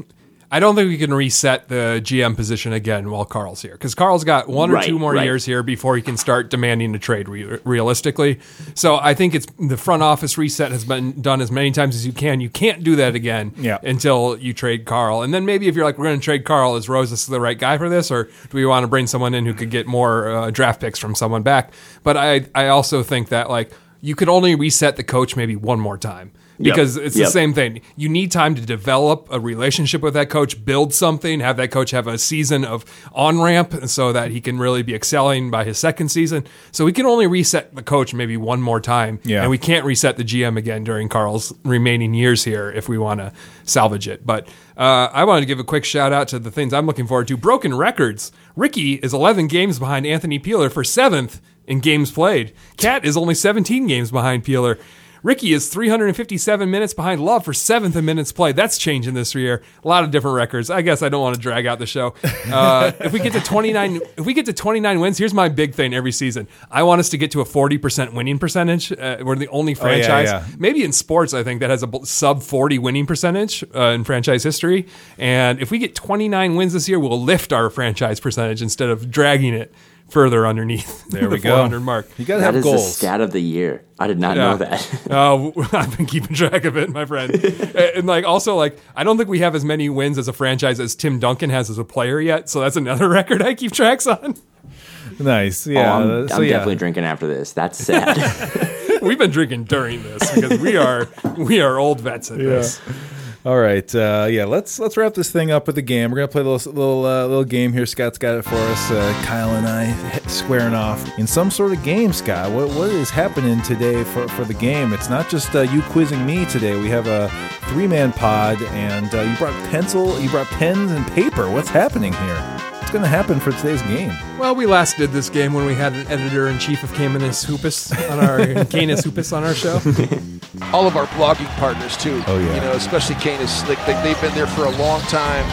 I don't think we can reset the GM position again while Karl's here because Karl's got one or Right, two more right. years here before he can start demanding a trade re- realistically. So I think it's the front office reset has been done as many times as you can. You can't do that again Yeah. until you trade Karl. And then maybe if you're like, we're going to trade Karl, is Rosas the right guy for this? Or do we want to bring someone in who could get more uh, draft picks from someone back? But I, I also think that like you could only reset the coach maybe one more time Yep. because it's the Yep. same thing. You need time to develop a relationship with that coach, build something, have that coach have a season of on ramp so that he can really be excelling by his second season. So we can only reset the coach maybe one more time. Yeah. And we can't reset the GM again during Karl's remaining years here if we want to salvage it. But uh, I wanted to give a quick shout out to the things I'm looking forward to. Broken records. Ricky is 11 games behind Anthony Peeler for seventh in games played. KAT is only 17 games behind Peeler. Ricky is 357 minutes behind Love for seventh in minutes played. That's changing this year. A lot of different records. I guess I don't want to drag out the show. *laughs* Uh, if we get to 29, if we get to 29 wins, here's my big thing every season. I want us to get to a 40% winning percentage. Uh, we're the only yeah, franchise, yeah. maybe in sports, I think that has a sub 40 winning percentage uh, in franchise history. And if we get 29 wins this year, we'll lift our franchise percentage instead of dragging it further underneath There *laughs* the we go. 400 mark. You got to That have is the goals. stat of the year. I did not know that. *laughs* *laughs* Oh, I've been keeping track of it, my friend. and and, like also like I don't think we have as many wins as a franchise as Tim Duncan has as a player yet. So that's another record I keep tracks on. Nice. Oh, Yeah. I'm, uh, so I'm yeah. definitely drinking after this. That's sad. We've been drinking during this because we are we are old vets at this. All right, uh, yeah. Let's let's wrap this thing up with a game. We're gonna play a little little uh, little game here. Scott's got it for us. Uh, Kyle and I squaring off in some sort of game. Scott, what what is happening today for, for the game? It's not just uh, you quizzing me today. We have a three man pod, and uh, you brought pencil, you brought pens and paper. What's happening here? What's gonna happen for today's game? Well, we last did this game when we had an editor in chief of Canis Hoopus on our *laughs* Canis Hoopus on our show. *laughs* all of our blogging partners too. Oh, yeah. You know, especially Canis. Like they, they've been there for a long time,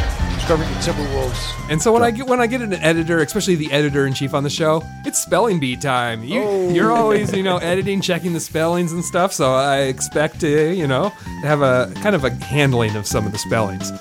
covering the Timberwolves. And so when I get when I get an editor, especially the editor in chief on the show, it's spelling bee time. You oh. you're always you know *laughs* editing, checking the spellings and stuff. So I expect to you know have a kind of a handling of some of the spellings.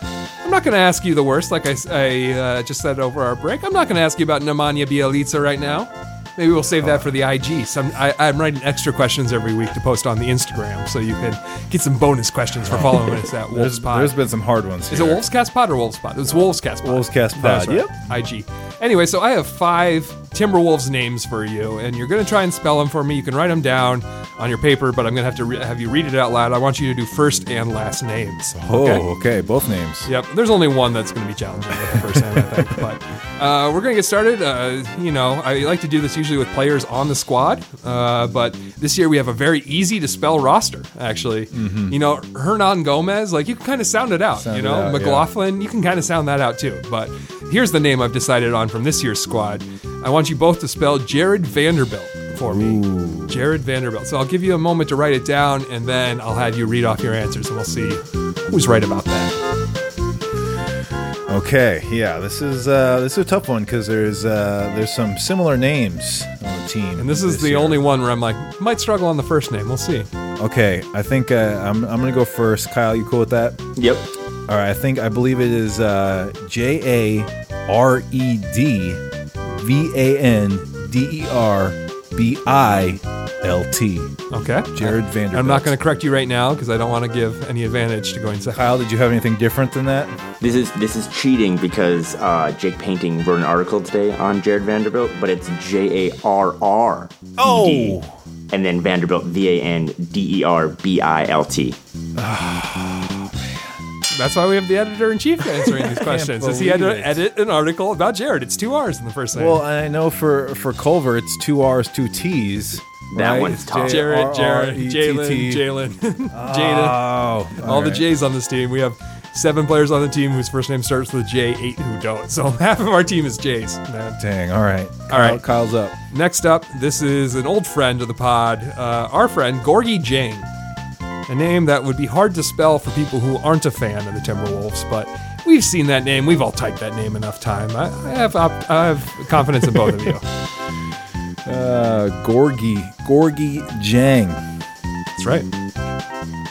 I'm not going to ask you the worst, like I uh, just said over our break. I'm not going to ask you about Nemanja Bjelica right now. Maybe we'll save that for the IG. Some, I, I'm writing extra questions every week to post on the Instagram, so you can get some bonus questions for following us at *laughs* There's, Pod. there's been some hard ones. Is it. Wolves Cast Pod or Wolves Pod? It's Wolves Cast Pod. Wolves Cast Pod, right. IG. Anyway, so I have five Timberwolves names for you, and you're going to try and spell them for me. You can write them down on your paper, but I'm going to have to re- have you read it out loud. I want you to do first and last names. Oh, okay? okay. Both names. Yep. There's only one that's going to be challenging with the first name, I think. *laughs* But uh, we're going to get started. Uh, you know, I like to do this usually with players on the squad, uh, but this year we have a very easy to spell roster. Actually, you know, Hernangomez, like you can kind of sound it out. Sound you know, out, yeah. McLaughlin, you can kind of sound that out too. But here's the name I've decided on from this year's squad. I want you both to spell Jarred Vanderbilt for me. Jarred Vanderbilt. So I'll give you a moment to write it down, and then I'll have you read off your answers, and we'll see who's right about that. Okay, yeah, this is uh, this is a tough one because there's uh, there's some similar names on the team, And this is the year. only one where I'm like, might struggle on the first name. We'll see. Okay, I think uh, I'm I'm gonna go first. Kyle, you cool with that? Yep. All right, I think I believe it is uh, J A R E D V A N D E R B I L T. Okay. Jarred Vanderbilt. I'm not going to correct you right now because I don't want to give any advantage to going second. Kyle, did you have anything different than that? This is this is cheating because uh, Jake Paynting wrote an article today on Jarred Vanderbilt, but it's J A R R D, and then Vanderbilt V A N D E R B I L T. *sighs* *sighs* *sighs* That's why we have the editor in chief answering these *laughs* questions. Is he had to it. edit an article about Jarred? It's two R's in the first name. Well, I know for for Culver, it's two R's, two T's. That right? one's tough. Jared, Jared, J-R-R-E-T-T. Jalen, Jalen, *laughs* Jada. Oh, all the right. J's on this team. We have seven players on the team whose first name starts with J, eight who don't. *laughs* So half of our team is J's. Man. Dang. All right. All right. Kyle's up. Next up, this is an old friend of the pod, uh, our friend Gorgui Dieng. A name that would be hard to spell for people who aren't a fan of the Timberwolves, but we've seen that name. We've all typed that name enough time. I, I have op- I have confidence in both of you. *laughs* Uh, Gorgui. Gorgui Dieng. That's right.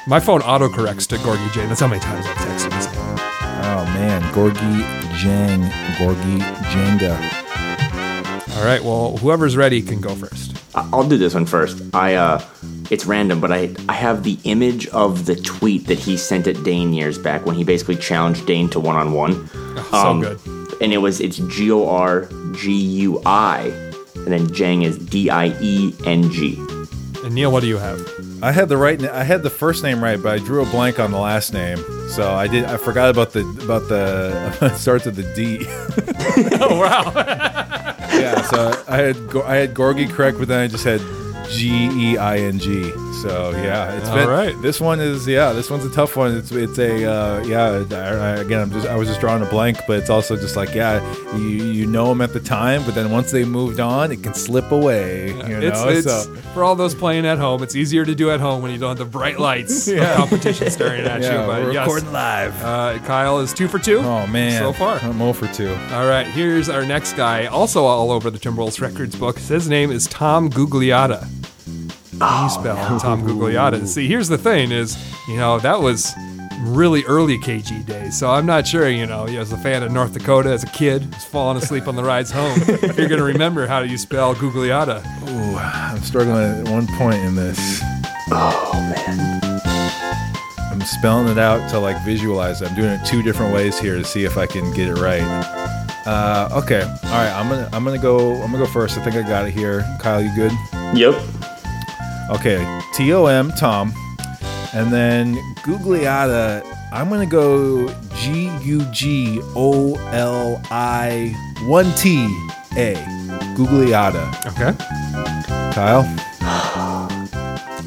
My phone autocorrects to Gorgui Dieng. That's how many times I've texted his name. Oh man, Gorgui Dieng. Gorgie Jenga. All right. Well, whoever's ready can go first. I- I'll do this one first. I uh, it's random, but I I have the image of the tweet that he sent at Dane years back when he basically challenged Dane to one on oh, one. so um, good. And it was it's G O R G U I, and then Dieng is D I E N G. And Neil, what do you have? I had the right. I had the first name right, but I drew a blank on the last name. So I did. I forgot about the about the *laughs* starts with the D. *laughs* Oh wow. *laughs* yeah. So I had Go- I had Gorgui correct, but then I just had G E I N G. So yeah, it's All been, right. This one is yeah. This one's a tough one. It's it's a uh, yeah. I, I, again, I'm just I was just drawing a blank, but it's also just like yeah, you you know them at the time, but then once they moved on, it can slip away. You know, It's, it's so for all those playing at home. It's easier to do at home when you don't have the bright lights *laughs* Yeah. of competition staring at yeah, you. But we're yes, recording live. uh, Kyle is two for two. oh man, so far. I'm 0 for two. All right, here's our next guy, also all over the Timberwolves records book. His name is Tom Gugliotta. How do you spell Tom Gugliotta? See, here's the thing: is you know that was really early KG days, so I'm not sure. You know, as a fan of North Dakota as a kid, was falling asleep on the rides home. *laughs* you're gonna remember how do you spell Gugliotta? Ooh, I'm struggling at one point in this. Oh man. I'm spelling it out to like visualize it. I'm doing it two different ways here to see if I can get it right. Uh, okay, all right. I'm gonna I'm gonna go I'm gonna go first. I think I got it here. Kyle, you good? Yep. Okay, T O M Tom, and then Gugliotta. I'm gonna go G U G O L I one T A. Gugliotta. Okay. Kyle.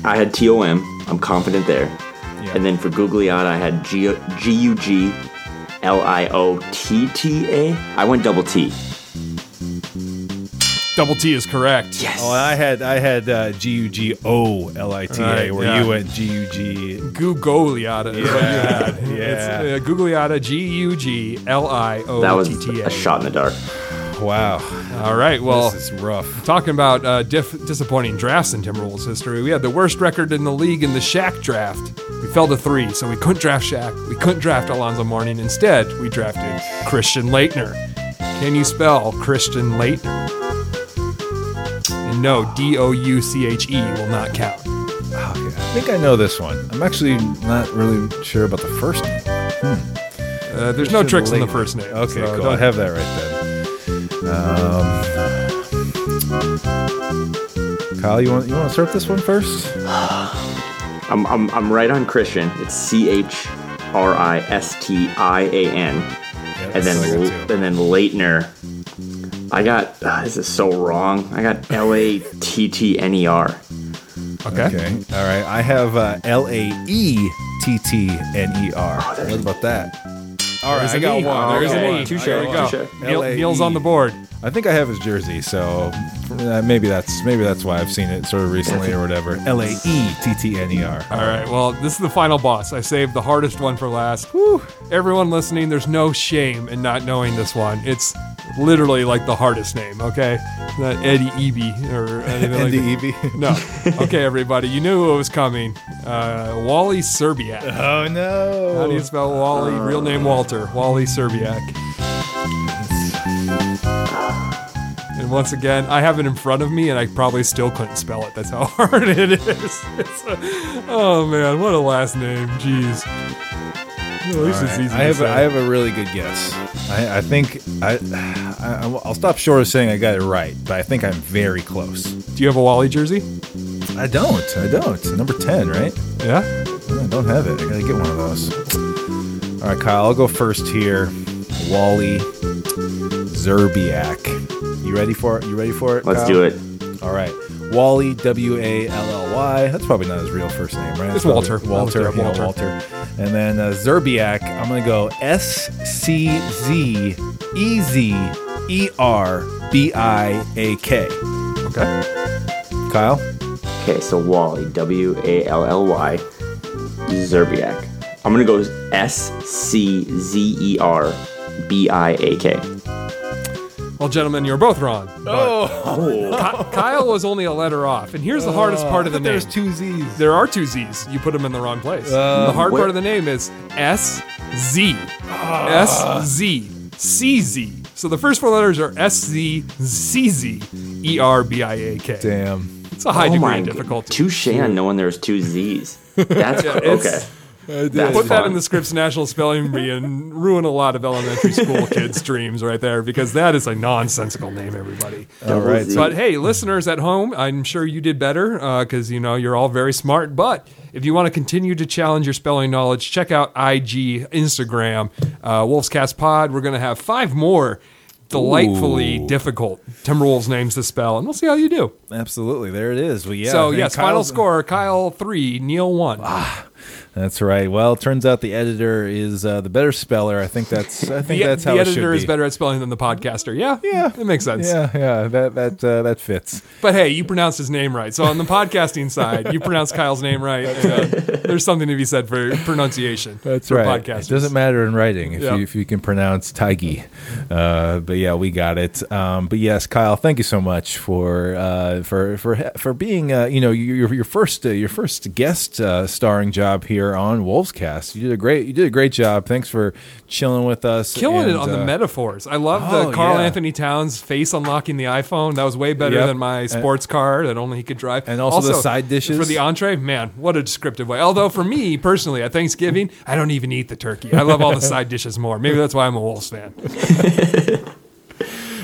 I had T O M. I'm confident there. Yeah. And then for Gugliotta, I had G G U G L I O T T A. I went double T. Double T is correct. Yes. Oh, I had I had uh, G U G O L I T A, Right, where yeah. you went G U G. Gugliotta is what you had. Yeah. It's uh, Gugliotta, G U G L I O That was T T a shot in the dark. Wow, All right. Well, this is rough. talking about uh, diff- disappointing drafts in Timberwolves history, we had the worst record in the league in the Shaq draft. We fell to three, so we couldn't draft Shaq. We couldn't draft Alonzo Mourning. Instead, we drafted Christian Laettner. Can you spell Christian Laettner? And no, D O U C H E will not count. Okay, I think I know this one. I'm actually not really sure about the first name. Uh, there's no tricks in the first name. Okay, so cool. don't- I have that right then. Kyle, you want you want to start this one first? *sighs* I'm, I'm, I'm right on Christian. It's C H R I S T I A N. And then, that's what I got L- too. and then Laettner. I got, ah, this is so wrong. I got L A T T N E R. Okay. Okay. All right. I have uh, L A E T T N E R. What about that? All right, There's I got E. one. There's I got an one. E. Touche, There we go. Neil, Neil's on the board. I think I have his jersey, so uh, maybe that's maybe that's why I've seen it sort of recently or whatever. L A E T T N E R. All right. Well, this is the final boss. I saved the hardest one for last. Everyone listening, there's no shame in not knowing this one. It's literally like the hardest name. Okay, not Eddie Eby or anything like. Evie. *laughs* No. Okay, everybody, you knew it was coming. Uh, Wally Szczerbiak. Oh no! How do you spell Wally? Real name Walter. Wally Szczerbiak. And once again, I have it in front of me, and I probably still couldn't spell it. That's how *laughs* hard it is. A- oh man, what a last name! Jeez. It's easy I have a, have a really good guess. I, I think I, I I'll stop short of saying I got it right, but I think I'm very close. Do you have a Wally jersey? I don't. I don't. Number ten, right? Yeah. I don't have it. I gotta get one of those. All right, Kyle. I'll go first here. Wally Szczerbiak. You ready for it? You ready for it? Let's Kyle? do it. All right. Wally W A L L Y. That's probably not his real first name, right? It's That's probably- Walter. Walter. Yeah, Walter. Walter. And then uh, Szczerbiak. I'm gonna go S C Z E Z E R B I A K. Okay. Kyle. Okay, so Wally, W A L L Y, Szczerbiak. I'm gonna go S C Z E R B I A K. Well, gentlemen, you're both wrong. Oh, Ky- Kyle was only a letter off, and here's the hardest part of the name. there's two Z's. There are two Z's. You put them in the wrong place. Uh, the hard what- part of the name is S Z. S Z. C Z. So the first four letters are S Z C Z E R B I A K. Damn. It's a high Oh degree my of g- difficulty. Touche on knowing there's two Z's. *laughs* That's Yeah, okay. it's- That's Uh, put that fun. in the Scripps National Spelling Bee and ruin a lot of elementary school kids' *laughs* dreams right there because that is a nonsensical name, everybody. All right. Z. But hey, listeners at home, I'm sure you did better uh, because you know you're all very smart. But if you want to continue to challenge your spelling knowledge, check out IG, Instagram, uh, Wolves Cast Pod. We're going to have five more delightfully Ooh. difficult Timberwolves names to spell, and we'll see how you do. Absolutely. There it is. Well, yeah. So think yes, final score: Kyle three, Neil one. Ah, That's right. Well, it turns out the editor is uh, the better speller. I think that's. I think the that's the how it editor should is better at spelling than the podcaster. Yeah, Yeah. it makes sense. Yeah, yeah. That that uh, that fits. But hey, you pronounced his name right. So on the podcasting side, you pronounced Kyle's name right. and, uh, there's something to be said for pronunciation. That's for right. Podcasters. It doesn't matter in writing if Yeah. you if you can pronounce Taigi. Uh, but yeah, we got it. Um, but yes, Kyle, thank you so much for uh, for for for being uh, you know your your first uh, your first guest uh, starring job here on Wolvescast. You did a great you did a great job. Thanks for chilling with us. Killing it and, on the uh, metaphors. I love oh, the Karl yeah. Anthony Towns face unlocking the iPhone. That was way better Yep. than my sports car that only he could drive. And also the side dishes. For the entree, man, what a descriptive way. Although for me personally, at Thanksgiving, I don't even eat the turkey. I love all the side dishes more. Maybe that's why I'm a Wolves fan. *laughs*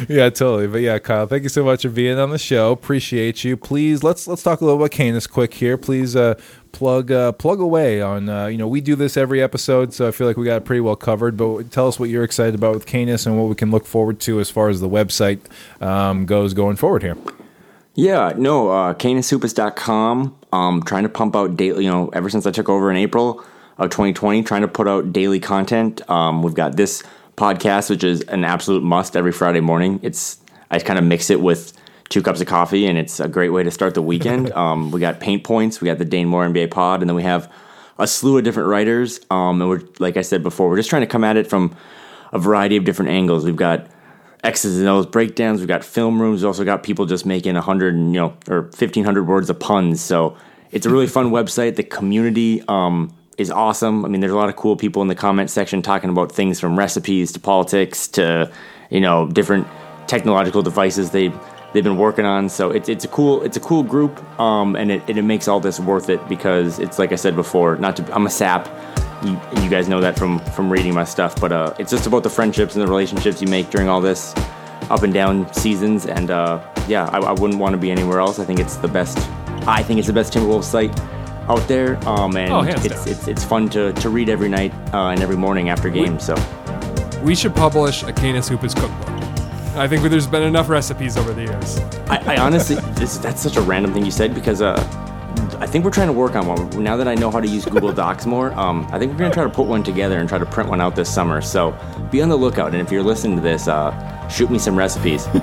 Yeah, totally. But yeah, Kyle, thank you so much for being on the show. Appreciate you. Please let's let's talk a little about Canis quick here. Please uh, plug uh, plug away on uh, you know we do this every episode, so I feel like we got it pretty well covered. But tell us what you're excited about with Canis and what we can look forward to as far as the website um, goes going forward here. Yeah, no, uh, canishoopus.com. Um, trying to pump out daily, you know, ever since I took over in April of 2020, trying to put out daily content. Um, we've got this podcast, which is an absolute must every Friday morning. It's, I kind of mix it with two cups of coffee, and it's a great way to start the weekend. *laughs* um, we got Paint Points, we got the Dane Moore NBA pod, and then we have a slew of different writers. Um, and we're, like I said before, we're just trying to come at it from a variety of different angles. We've got X's and O's breakdowns. We've got film rooms. We've also got people just making a hundred, you know, or fifteen hundred words of puns. So it's a really fun website. The community um, is awesome. I mean, there's a lot of cool people in the comment section talking about things from recipes to politics to you know different technological devices they they've been working on. So it's it's a cool it's a cool group, um, and it, it makes all this worth it because it's like I said before. Not to I'm a sap. You, you guys know that from from reading my stuff, but uh, it's just about the friendships and the relationships you make during all this up and down seasons, and uh, yeah, I, I wouldn't want to be anywhere else. I think it's the best. I think it's the best Timberwolves site out there, um, and Oh, it's, down. it's it's fun to, to read every night uh, and every morning after games. So We should publish a Canis Hoopus cookbook. I think there's been enough recipes over the years. I, I honestly, this, that's such a random thing you said because uh, I think we're trying to work on one. Now that I know how to use Google Docs more, um, I think we're going to try to put one together and try to print one out this summer. So be on the lookout. And if you're listening to this, uh, shoot me some recipes. *laughs*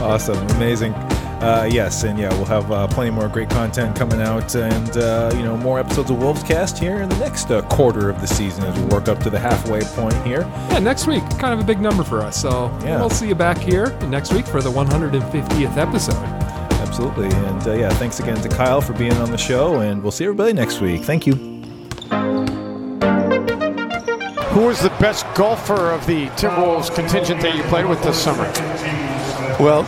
Awesome, amazing. Uh, yes, and yeah, we'll have uh, plenty more great content coming out, and uh, you know more episodes of Wolves Cast here in the next uh, quarter of the season as we work up to the halfway point here. Yeah, next week, kind of a big number for us. So Yeah. we'll see you back here next week for the 150th episode. Absolutely, and uh, yeah, thanks again to Kyle for being on the show, and we'll see everybody next week. Thank you. Who was the best golfer of the Timberwolves contingent that you played with this summer? Well,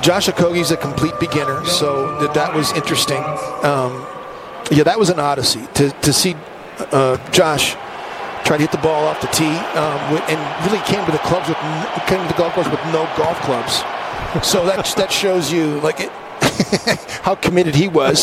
Josh Okogie's a complete beginner, so that, that was interesting. Um, yeah, that was an odyssey to, to see uh, Josh try to hit the ball off the tee um, with, and really came to the clubs with came to the golf course with no golf clubs. So that that shows you like it, *laughs* how committed he was.